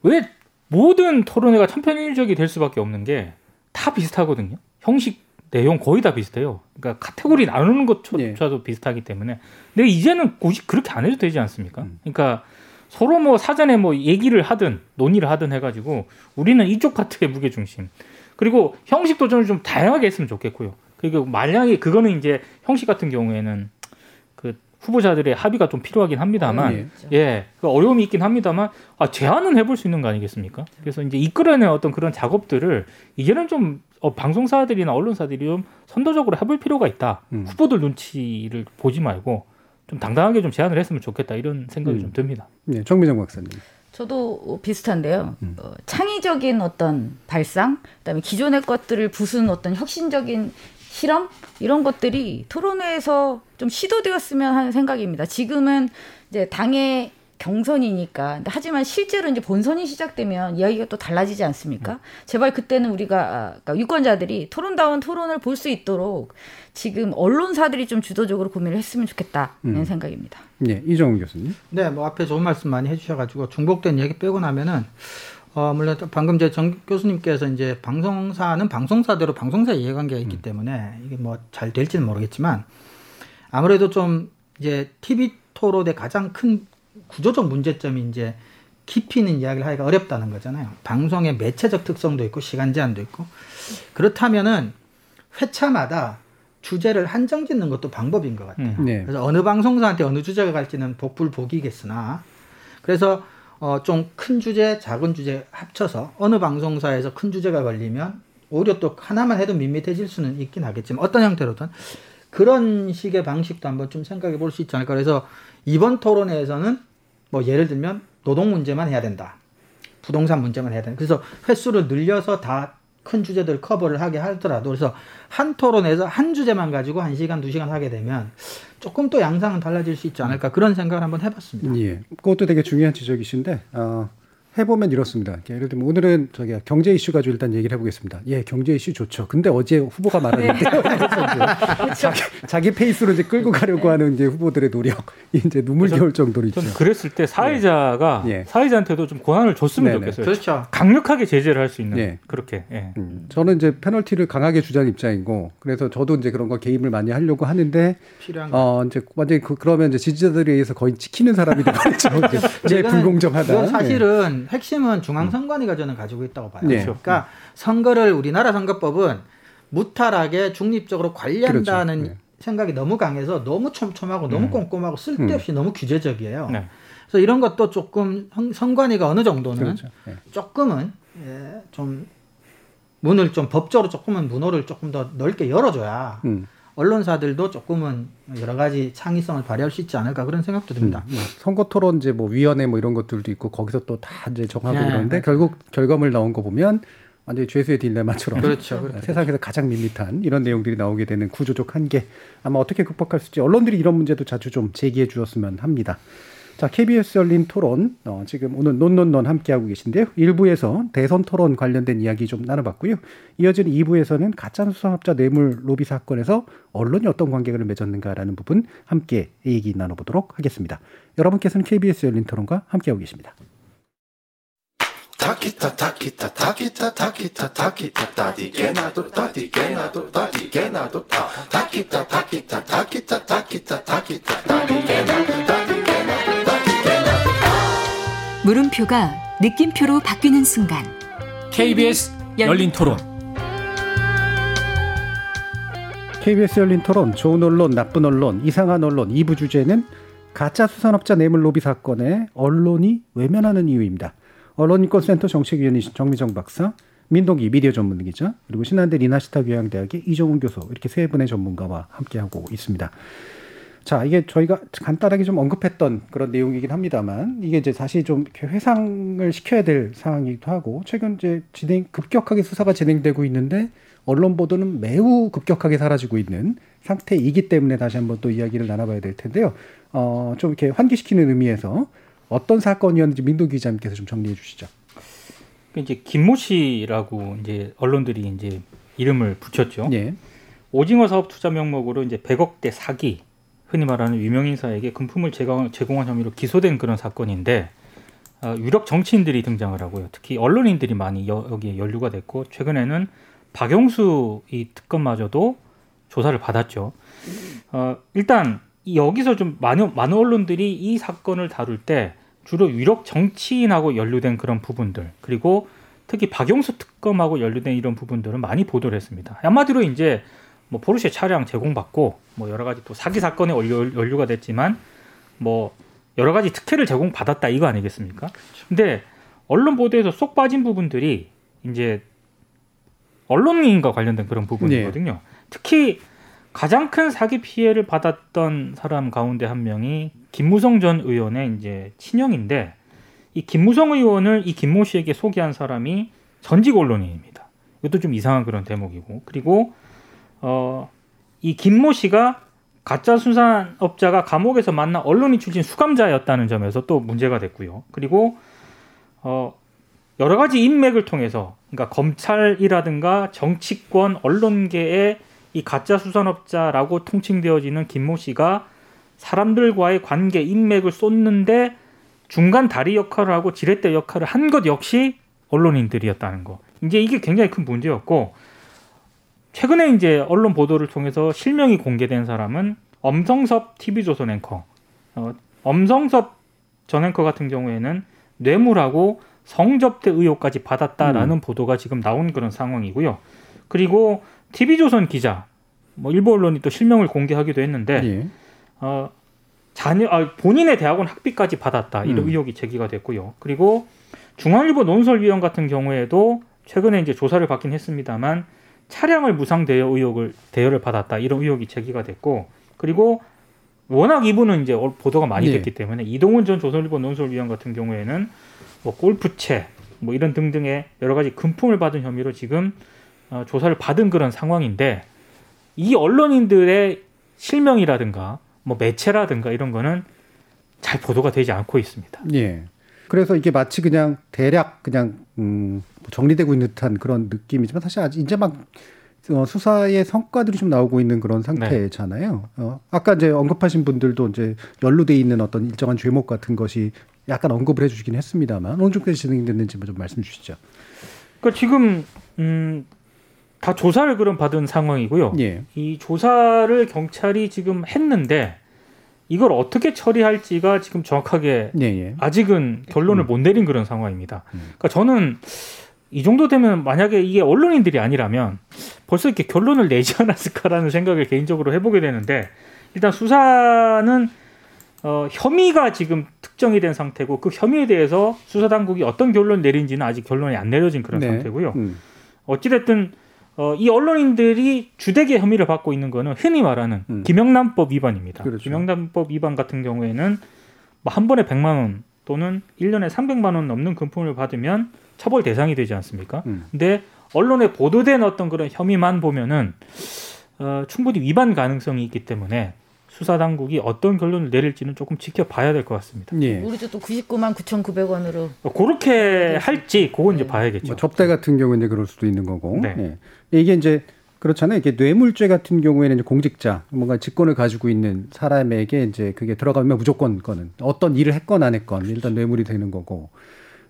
왜 모든 토론회가 천편일적이 될 수밖에 없는 게 다 비슷하거든요. 형식 내용 거의 다 비슷해요. 그러니까 카테고리 나누는 것조차도 비슷하기 때문에 근데 이제는 굳이 그렇게 안 해도 되지 않습니까? 음. 그러니까 서로 뭐 사전에 뭐 얘기를 하든 논의를 하든 해가지고 우리는 이쪽 파트의 무게 중심 그리고 형식도 좀, 좀 다양하게 했으면 좋겠고요. 그리고 만약에 그거는 이제 형식 같은 경우에는 그 후보자들의 합의가 좀 필요하긴 합니다만 예. 예, 그 어려움이 있긴 합니다만 아, 제안은 해볼 수 있는 거 아니겠습니까? 그래서 이제 이끌어낸 어떤 그런 작업들을 이제는 좀 어, 방송사들이나 언론사들이 좀 선도적으로 해볼 필요가 있다. 음. 후보들 눈치를 보지 말고 좀 당당하게 좀 제안을 했으면 좋겠다 이런 생각이 음. 좀 듭니다. 네, 정미정 박사님. 저도 비슷한데요. 음. 어, 창의적인 어떤 발상, 그다음에 기존의 것들을 부수는 어떤 혁신적인 실험 이런 것들이 토론회에서 좀 시도되었으면 하는 생각입니다. 지금은 이제 당의 경선이니까. 하지만 실제로 이제 본선이 시작되면 이야기가 또 달라지지 않습니까? 제발 그때는 우리가 아, 그러니까 유권자들이 토론다운 토론을 볼 수 있도록 지금 언론사들이 좀 주도적으로 고민을 했으면 좋겠다는 음. 생각입니다. 예, 이정훈 교수님. 네, 뭐 앞에 좋은 말씀 많이 해주셔가지고 중복된 얘기 빼고 나면은 어 물론 방금 제 정 교수님께서 이제 방송사는 방송사대로 방송사 이해관계가 있기 때문에 이게 뭐 잘 될지는 모르겠지만 아무래도 좀 이제 TV 토론의 가장 큰 구조적 문제점이 이제 깊이 있는 이야기를 하기가 어렵다는 거잖아요. 방송의 매체적 특성도 있고 시간 제한도 있고 그렇다면은 회차마다 주제를 한정 짓는 것도 방법인 것 같아요. 음. 네. 그래서 어느 방송사한테 어느 주제가 갈지는 복불복이겠으나 그래서 어, 좀 큰 주제, 작은 주제 합쳐서 어느 방송사에서 큰 주제가 걸리면 오히려 또 하나만 해도 밋밋해질 수는 있긴 하겠지만 어떤 형태로든 그런 식의 방식도 한번 좀 생각해 볼 수 있지 않을까. 그래서 이번 토론회에서는 뭐 예를 들면 노동 문제만 해야 된다. 부동산 문제만 해야 된다. 그래서 횟수를 늘려서 다 큰 주제들 커버를 하게 하더라도 그래서 한 토론에서 한 주제만 가지고 한 시간, 두 시간 하게 되면 조금 또 양상은 달라질 수 있지 않을까 그런 생각을 한번 해봤습니다. 예, 그것도 되게 중요한 지적이신데 어, 해보면 이렇습니다. 예를 들면 오늘은 저기 경제 이슈 가지고 일단 얘기를 해보겠습니다. 예, 경제 이슈 좋죠. 근데 어제 후보가 말았는데 자기, 자기 페이스로 이제 끌고 가려고 하는 이제 후보들의 노력 이제 눈물겨울 정도로 있죠. 전 그랬을 때 사회자가 예. 사회자한테도 좀 권한을 줬으면 네네. 좋겠어요. 그렇죠. 강력하게 제재를 할 수 있는 예. 그렇게. 예. 음, 저는 이제 페널티를 강하게 주자는 입장이고 그래서 저도 이제 그런 거 개입을 많이 하려고 하는데 필요한 거. 어 이제 완전히 그, 그러면 이제 지지자들에 의해서 거의 찍히는 사람이 되버리죠. 제 불공정하다. 사실은 핵심은 중앙선관위가 저는 가지고 있다고 봐요. 네. 그러니까 선거를 우리나라 선거법은 무탈하게 중립적으로 관리한다는 그렇죠. 네. 생각이 너무 강해서 너무 촘촘하고 너무 음. 꼼꼼하고 쓸데없이 너무 규제적이에요. 네. 그래서 이런 것도 조금 선- 선관위가 어느 정도는 그렇죠. 예. 조금은 예, 좀 문을 좀 법적으로 조금은 문호를 조금 더 넓게 열어줘야 음. 언론사들도 조금은 여러 가지 창의성을 발휘할 수 있지 않을까 그런 생각도 듭니다. 음, 선거 토론 이제 뭐 위원회 뭐 이런 것들도 있고 거기서 또 다 이제 정하고 네, 그러는데 맞아요. 결국 결과물 나온 거 보면 완전히 죄수의 딜레마처럼 그렇죠, 그렇죠. 세상에서 가장 밋밋한 이런 내용들이 나오게 되는 구조적 한계 아마 어떻게 극복할 수 있지 언론들이 이런 문제도 자주 좀 제기해 주었으면 합니다. 자, KBS 열린 토론 어, 지금 오늘 논논논 함께하고 계신데요. 1부에서 대선 토론 관련된 이야기 좀 나눠봤고요. 이어지는 2부에서는 가짜뉴스 산업자 뇌물 로비 사건에서 언론이 어떤 관계를 맺었는가라는 부분 함께 얘기 나눠보도록 하겠습니다. 여러분께서는 KBS 열린 토론과 함께하고 계십니다. 물음표가 느낌표로 바뀌는 순간 KBS 열린 토론. KBS 열린 토론, 좋은 언론, 나쁜 언론, 이상한 언론 2부 주제는 가짜 수산업자 뇌물 로비 사건에 언론이 외면하는 이유입니다. 언론인권센터 정책위원이신 정미정 박사, 민동기 미디어 전문 기자, 그리고 신한대 리나시타 교양대학의 이정훈 교수 이렇게 세 분의 전문가와 함께하고 있습니다. 자, 이게 저희가 간단하게 좀 언급했던 그런 내용이긴 합니다만 이게 이제 다시 좀 이렇게 회상을 시켜야 될 상황이기도 하고 최근 이제 진행 급격하게 수사가 진행되고 있는데 언론 보도는 매우 급격하게 사라지고 있는 상태이기 때문에 다시 한번 또 이야기를 나눠봐야 될 텐데요. 어, 좀 이렇게 환기시키는 의미에서 어떤 사건이었는지 민도 기자님께서 좀 정리해 주시죠. 그 이제 김모 씨라고 이제 언론들이 이제 이름을 붙였죠. 예. 오징어 사업 투자 명목으로 이제 100억대 사기, 흔히 말하는 유명 인사에게 금품을 제공, 제공한 혐의로 기소된 그런 사건인데 어, 유력 정치인들이 등장을 하고요. 특히 언론인들이 많이 여, 여기에 연루가 됐고 최근에는 박영수 이 특검마저도 조사를 받았죠. 어, 일단 이 여기서 좀 많은 많은 언론들이 이 사건을 다룰 때 주로 유력 정치인하고 연루된 그런 부분들 그리고 특히 박영수 특검하고 연루된 이런 부분들은 많이 보도를 했습니다. 한마디로 이제 뭐 포르쉐 차량 제공받고 뭐 여러 가지 또 사기 사건에 연루가 됐지만 뭐 여러 가지 특혜를 제공받았다 이거 아니겠습니까? 근데 언론 보도에서 쏙 빠진 부분들이 이제 언론인과 관련된 그런 부분이거든요. 특히 가장 큰 사기 피해를 받았던 사람 가운데 한 명이 김무성 전 의원의 이제 친형인데 이 김무성 의원을 이 김모 씨에게 소개한 사람이 전직 언론인입니다. 이것도 좀 이상한 그런 대목이고 그리고 어, 이 김모 씨가 가짜 수산업자가 감옥에서 만나 언론인 출신 수감자였다는 점에서 또 문제가 됐고요. 그리고 어 여러 가지 인맥을 통해서 그러니까 검찰이라든가 정치권, 언론계의 이 가짜 수산업자라고 통칭되어지는 김모 씨가 사람들과의 관계 인맥을 쏟는데 중간 다리 역할을 하고 지렛대 역할을 한 것 역시 언론인들이었다는 거. 이제 이게 굉장히 큰 문제였고 최근에 이제 언론 보도를 통해서 실명이 공개된 사람은 엄성섭 TV조선 앵커. 어, 엄성섭 전 앵커 같은 경우에는 뇌물하고 성접대 의혹까지 받았다라는 음. 보도가 지금 나온 그런 상황이고요. 그리고 TV조선 기자, 뭐 일부 언론이 또 실명을 공개하기도 했는데 예. 어, 자녀 아, 본인의 대학원 학비까지 받았다 이런 음. 의혹이 제기가 됐고요. 그리고 중앙일보 논설위원 같은 경우에도 최근에 이제 조사를 받긴 했습니다만 차량을 무상 대여 의혹을 대여를 받았다 이런 의혹이 제기가 됐고 그리고 워낙 이분은 이제 어- 보도가 많이 예. 됐기 때문에 이동훈 전 조선일보 논설위원 같은 경우에는 뭐 골프채 뭐 이런 등등의 여러 가지 금품을 받은 혐의로 지금 어, 조사를 받은 그런 상황인데 이 언론인들의 실명이라든가 뭐 매체라든가 이런 거는 잘 보도가 되지 않고 있습니다. 예. 그래서 이게 마치 그냥 대략 그냥 음, 뭐 정리되고 있는 듯한 그런 느낌이지만 사실 아직 이제 막 어, 수사의 성과들이 좀 나오고 있는 그런 상태잖아요. 어, 아까 이제 언급하신 분들도 이제 연루돼 있는 어떤 일정한 죄목 같은 것이 약간 언급을 해주시긴 했습니다만 어느 정도까지 진행됐는지 좀 말씀 주시죠. 그러니까 지금 음, 다 조사를 그럼 받은 상황이고요. 예. 이 조사를 경찰이 지금 했는데 이걸 어떻게 처리할지가 지금 정확하게 예, 예. 아직은 결론을 음. 못 내린 그런 상황입니다. 음. 그러니까 저는 이 정도 되면 만약에 이게 언론인들이 아니라면 벌써 이렇게 결론을 내지 않았을까라는 생각을 개인적으로 해보게 되는데 일단 수사는 어, 혐의가 지금 특정이 된 상태고 그 혐의에 대해서 수사 당국이 어떤 결론 내린지는 아직 결론이 안 내려진 그런 네. 상태고요. 음. 어찌됐든 어, 이 언론인들이 주되게 혐의를 받고 있는 거는 흔히 말하는 음. 김영란법 위반입니다. 그렇죠. 김영란법 위반 같은 경우에는 뭐 한 번에 100만 원 또는 1년에 300만 원 넘는 금품을 받으면 처벌 대상이 되지 않습니까? 음. 근데 언론에 보도된 어떤 그런 혐의만 보면은 어, 충분히 위반 가능성이 있기 때문에 수사 당국이 어떤 결론을 내릴지는 조금 지켜봐야 될 것 같습니다. 예. 우리도 또 99만 9,900원으로 어, 그렇게 할지 그건 이제 네. 봐야겠죠. 뭐 접대 같은 경우는 이제 그럴 수도 있는 거고. 네. 예. 이게 이제 그렇잖아요. 이게 뇌물죄 같은 경우에는 이제 공직자 뭔가 직권을 가지고 있는 사람에게 이제 그게 들어가면 무조건 거는 어떤 일을 했건 안 했건 일단 뇌물이 되는 거고.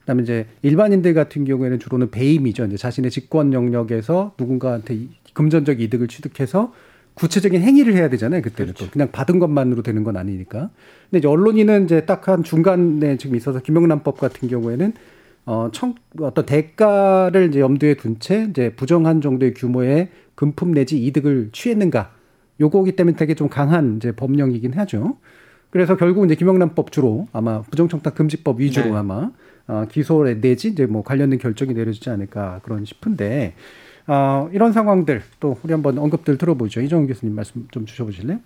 그다음에 이제 일반인들 같은 경우에는 주로는 배임이죠. 이제 자신의 직권 영역에서 누군가한테 이- 금전적 이득을 취득해서 구체적인 행위를 해야 되잖아요. 그때는 또 그냥 받은 것만으로 되는 건 아니니까. 근데 이제 언론인은 이제 딱 한 중간에 지금 있어서 김영란법 같은 경우에는 어, 청, 어떤 대가를 이제 염두에 둔 채 이제 부정한 정도의 규모의 금품 내지 이득을 취했는가. 요거기 때문에 되게 좀 강한 이제 법령이긴 하죠. 그래서 결국 이제 김영란법 주로 아마 부정청탁 금지법 위주로 네. 아마 어, 기소 내지 이제 뭐 관련된 결정이 내려지지 않을까 그런 싶은데 어, 이런 상황들 또 우리 한번 언급들 들어보죠. 이정훈 교수님 말씀 좀 주셔보실래요?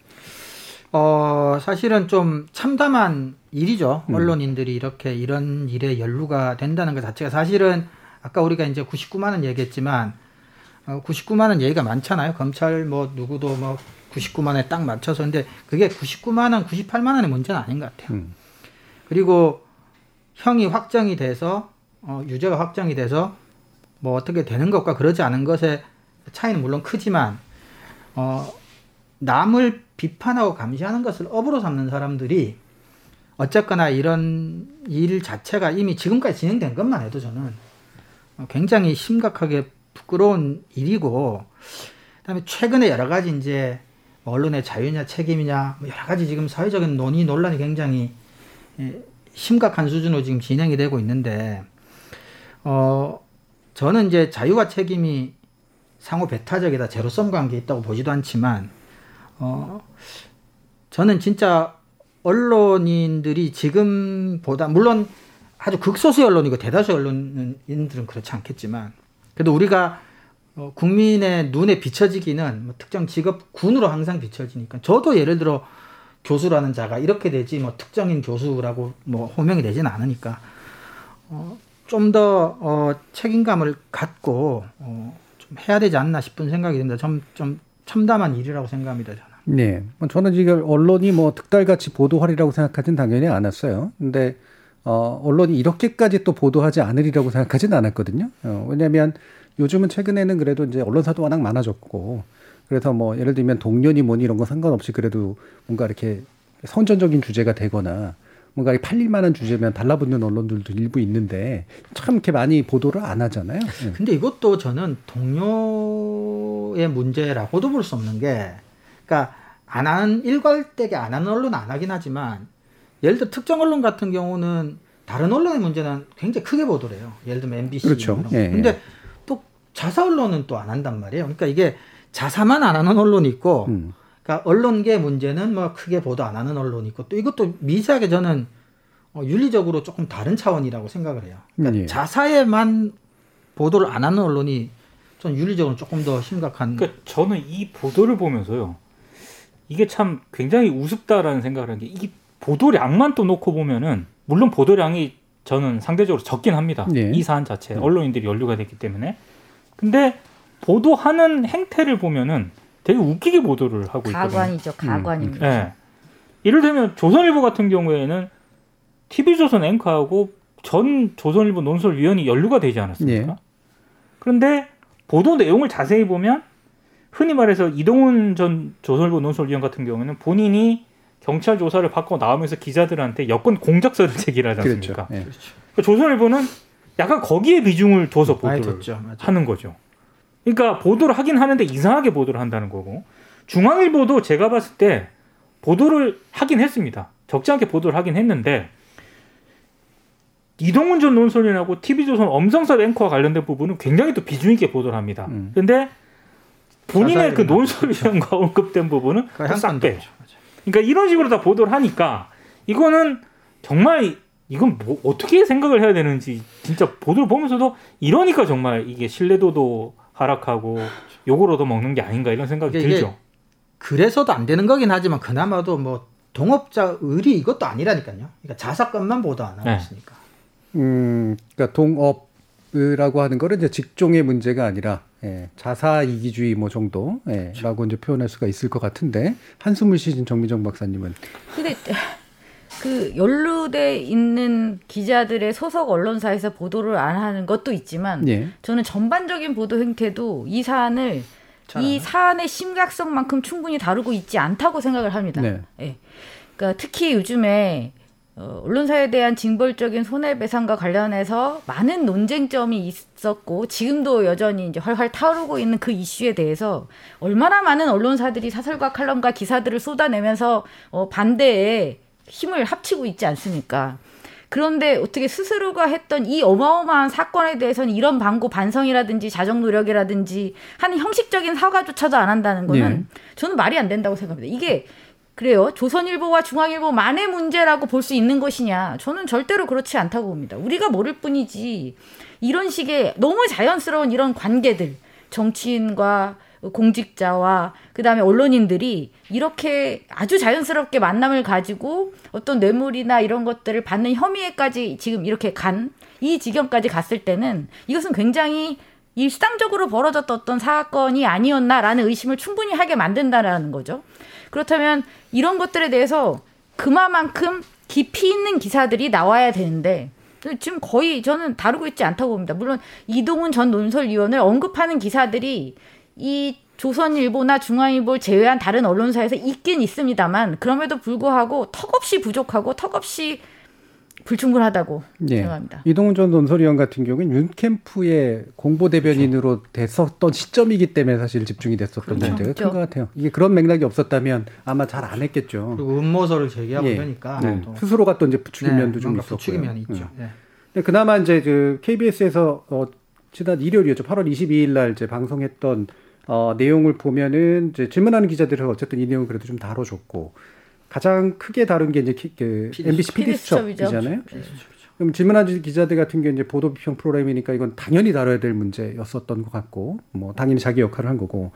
어, 사실은 좀 참담한 일이죠. 음. 언론인들이 이렇게 이런 일에 연루가 된다는 것 자체가 사실은 아까 우리가 이제 99만 원 얘기했지만 어, 99만 원 얘기가 많잖아요. 검찰 뭐 누구도 뭐 99만 원에 딱 맞춰서 근데 그게 99만 원, 98만 원의 문제는 아닌 것 같아요. 음. 그리고 형이 확정이 돼서 어, 유죄가 확정이 돼서 뭐 어떻게 되는 것과 그러지 않은 것의 차이는 물론 크지만 어, 남을 비판하고 감시하는 것을 업으로 삼는 사람들이 어쨌거나 이런 일 자체가 이미 지금까지 진행된 것만 해도 저는 어, 굉장히 심각하게 부끄러운 일이고 그다음에 최근에 여러 가지 이제 뭐 언론의 자유냐 책임이냐 뭐 여러 가지 지금 사회적인 논의 논란이 굉장히 예, 심각한 수준으로 지금 진행이 되고 있는데 어 저는 이제 자유와 책임이 상호 배타적이다 제로섬 관계 있다고 보지도 않지만 어 저는 진짜 언론인들이 지금보다 물론 아주 극소수의 언론이고 대다수 언론인들은 그렇지 않겠지만 그래도 우리가 어, 국민의 눈에 비춰지기는 뭐 특정 직업 군으로 항상 비춰지니까 저도 예를 들어 교수라는 자가 이렇게 되지 뭐 특정인 교수라고 뭐 호명이 되지는 않으니까 어, 좀더 어, 책임감을 갖고 어, 좀 해야 되지 않나 싶은 생각이 듭니다. 좀, 좀 참담한 일이라고 생각합니다. 저는. 네. 뭐 저는 이걸 언론이 뭐 득달같이 보도하리라고 생각하진 당연히 않았어요. 근데 어, 언론이 이렇게까지 또 보도하지 않으리라고 생각하진 않았거든요. 어, 왜냐하면 요즘은 최근에는 그래도 이제 언론사도 워낙 많아졌고 그래서 뭐 예를 들면 동료니 뭐니 이런 거 상관없이 그래도 뭔가 이렇게 선전적인 주제가 되거나 뭔가 팔릴 만한 주제면 달라붙는 언론들도 일부 있는데 참 이렇게 많이 보도를 안 하잖아요. 네. 근데 이것도 저는 동료의 문제라고도 볼 수 없는 게, 그러니까 안 하는 일괄되게 안 하는 언론은 안 하긴 하지만, 예를 들어 특정 언론 같은 경우는 다른 언론의 문제는 굉장히 크게 보도를 해요. 예를 들면 MBC 그렇죠. 이런 거. 예, 예. 근데 또 자사 언론은 또 안 한단 말이에요. 그러니까 이게 자사만 안 하는 언론이 있고, 음. 그러니까 언론계 문제는 뭐 크게 보도 안 하는 언론이 있고 또 이것도 미세하게 저는 어, 윤리적으로 조금 다른 차원이라고 생각을 해요. 그러니까 예. 자사에만 보도를 안 하는 언론이 전 윤리적으로 조금 더 심각한. 그러니까 저는 이 보도를 보면서요. 이게 참 굉장히 우습다라는 생각을 한 게 이 보도량만 또 놓고 보면은 물론 보도량이 저는 상대적으로 적긴 합니다. 네. 이 사안 자체 언론인들이 연루가 됐기 때문에. 근데 보도하는 행태를 보면은 되게 웃기게 보도를 하고 있거든요. 가관이죠. 가관입니다. 예. 예를 들면 조선일보 같은 경우에는 TV조선 앵커하고 전 조선일보 논설위원이 연루가 되지 않았습니까? 예. 그런데 보도 내용을 자세히 보면 흔히 말해서 이동훈 전 조선일보 논설위원 같은 경우는 본인이 경찰 조사를 받고 나오면서 기자들한테 여권 공작서를 제기하지 그렇죠. 않습니까? 예. 그러니까 조선일보는 약간 거기에 비중을 둬서 보도를. 맞아요. 하는 거죠. 그러니까 보도를 하긴 하는데 이상하게 보도를 한다는 거고 중앙일보도 제가 봤을 때 보도를 하긴 했습니다. 적지 않게 보도를 하긴 했는데 이동훈 전 논설위원하고 TV조선 엄성섭 앵커와 관련된 부분은 굉장히 또 비중 있게 보도를 합니다. 음. 근데 본인의 그 논설위원과 언급된 부분은 그 싹. 맞아요. 그러니까 이런 식으로 다 보도를 하니까 이거는 정말 이건 뭐 어떻게 생각을 해야 되는지 진짜 보도를 보면서도 이러니까 정말 이게 신뢰도도 하락하고 욕을 얻어먹는 게 아닌가 이런 생각이 이게- 이게 들죠. 그래서도 안 되는 거긴 하지만 그나마도 뭐 동업자 의리 이것도 아니라니까요. 그러니까 자사 것만 보도 안 하고 네. 있으니까. 음, 그러니까 동업이라고 하는 거는 이제 직종의 문제가 아니라 예, 자사 이기주의 뭐 정도라고 그렇죠. 이제 표현할 수가 있을 것 같은데 한숨을 쉬신 정미정 박사님은 근데 그 연루돼 있는 기자들의 소속 언론사에서 보도를 안 하는 것도 있지만 예, 저는 전반적인 보도 행태도 이 사안을 잘 이. 사안의 심각성만큼 충분히 다루고 있지 않다고 생각을 합니다. 네. 예. 그러니까 특히 요즘에 어, 언론사에 대한 징벌적인 손해배상과 관련해서 많은 논쟁점이 있었고 지금도 여전히 이제 활활 타오르고 있는 그 이슈에 대해서 얼마나 많은 언론사들이 사설과 칼럼과 기사들을 쏟아내면서 어, 반대에 힘을 합치고 있지 않습니까? 그런데 어떻게 스스로가 했던 이 어마어마한 사건에 대해서는 이런 방고 반성이라든지 자정 노력이라든지 하는 형식적인 사과조차도 안 한다는 거는 네. 저는 말이 안 된다고 생각합니다. 이게 그래요. 조선일보와 중앙일보만의 문제라고 볼 수 있는 것이냐? 저는 절대로 그렇지 않다고 봅니다. 우리가 모를 뿐이지 이런 식의 너무 자연스러운 이런 관계들 정치인과 공직자와 그다음에 언론인들이 이렇게 아주 자연스럽게 만남을 가지고 어떤 뇌물이나 이런 것들을 받는 혐의에까지 지금 이렇게 간 이 지경까지 갔을 때는 이것은 굉장히 일상적으로 벌어졌던 어떤 사건이 아니었나라는 의심을 충분히 하게 만든다라는 거죠. 그렇다면 이런 것들에 대해서 그만큼 깊이 있는 기사들이 나와야 되는데 지금 거의 저는 다루고 있지 않다고 봅니다. 물론 이동훈 전 논설위원을 언급하는 기사들이 이 조선일보나 중앙일보를 제외한 다른 언론사에서 있긴 있습니다만 그럼에도 불구하고 턱없이 부족하고 턱없이 불충분하다고 예. 생각합니다. 이동훈 전 논설위원 같은 경우는 윤 캠프의 공보 대변인으로 됐었던 시점이기 때문에 사실 집중이 됐었던 그렇죠. 문제가 큰 그렇죠. 것 같아요. 이게 그런 맥락이 없었다면 아마 잘 안 했겠죠. 그리고 음모설을 제기하고 예. 이러니까 네. 또 스스로가 또 이제 부추긴 네, 면도 좀 있었고요. 부추긴 면이 있죠. 음. 네. 근데 그나마 이제 그 KBS에서 어, 지난 일요일이었죠. 8월 22일 날 이제 방송했던 어, 내용을 보면은 이제 질문하는 기자들은 어쨌든 이 내용을 그래도 좀 다뤄줬고 가장 크게 다룬 게 이제 키- 그 PD MBC PD 수첩이죠. 수첩이잖아요. 네. 그럼 질문하는 기자들 같은 경우 이제 보도 비평 프로그램이니까 이건 당연히 다뤄야 될 문제였었던 것 같고 뭐 당연히 자기 역할을 한 거고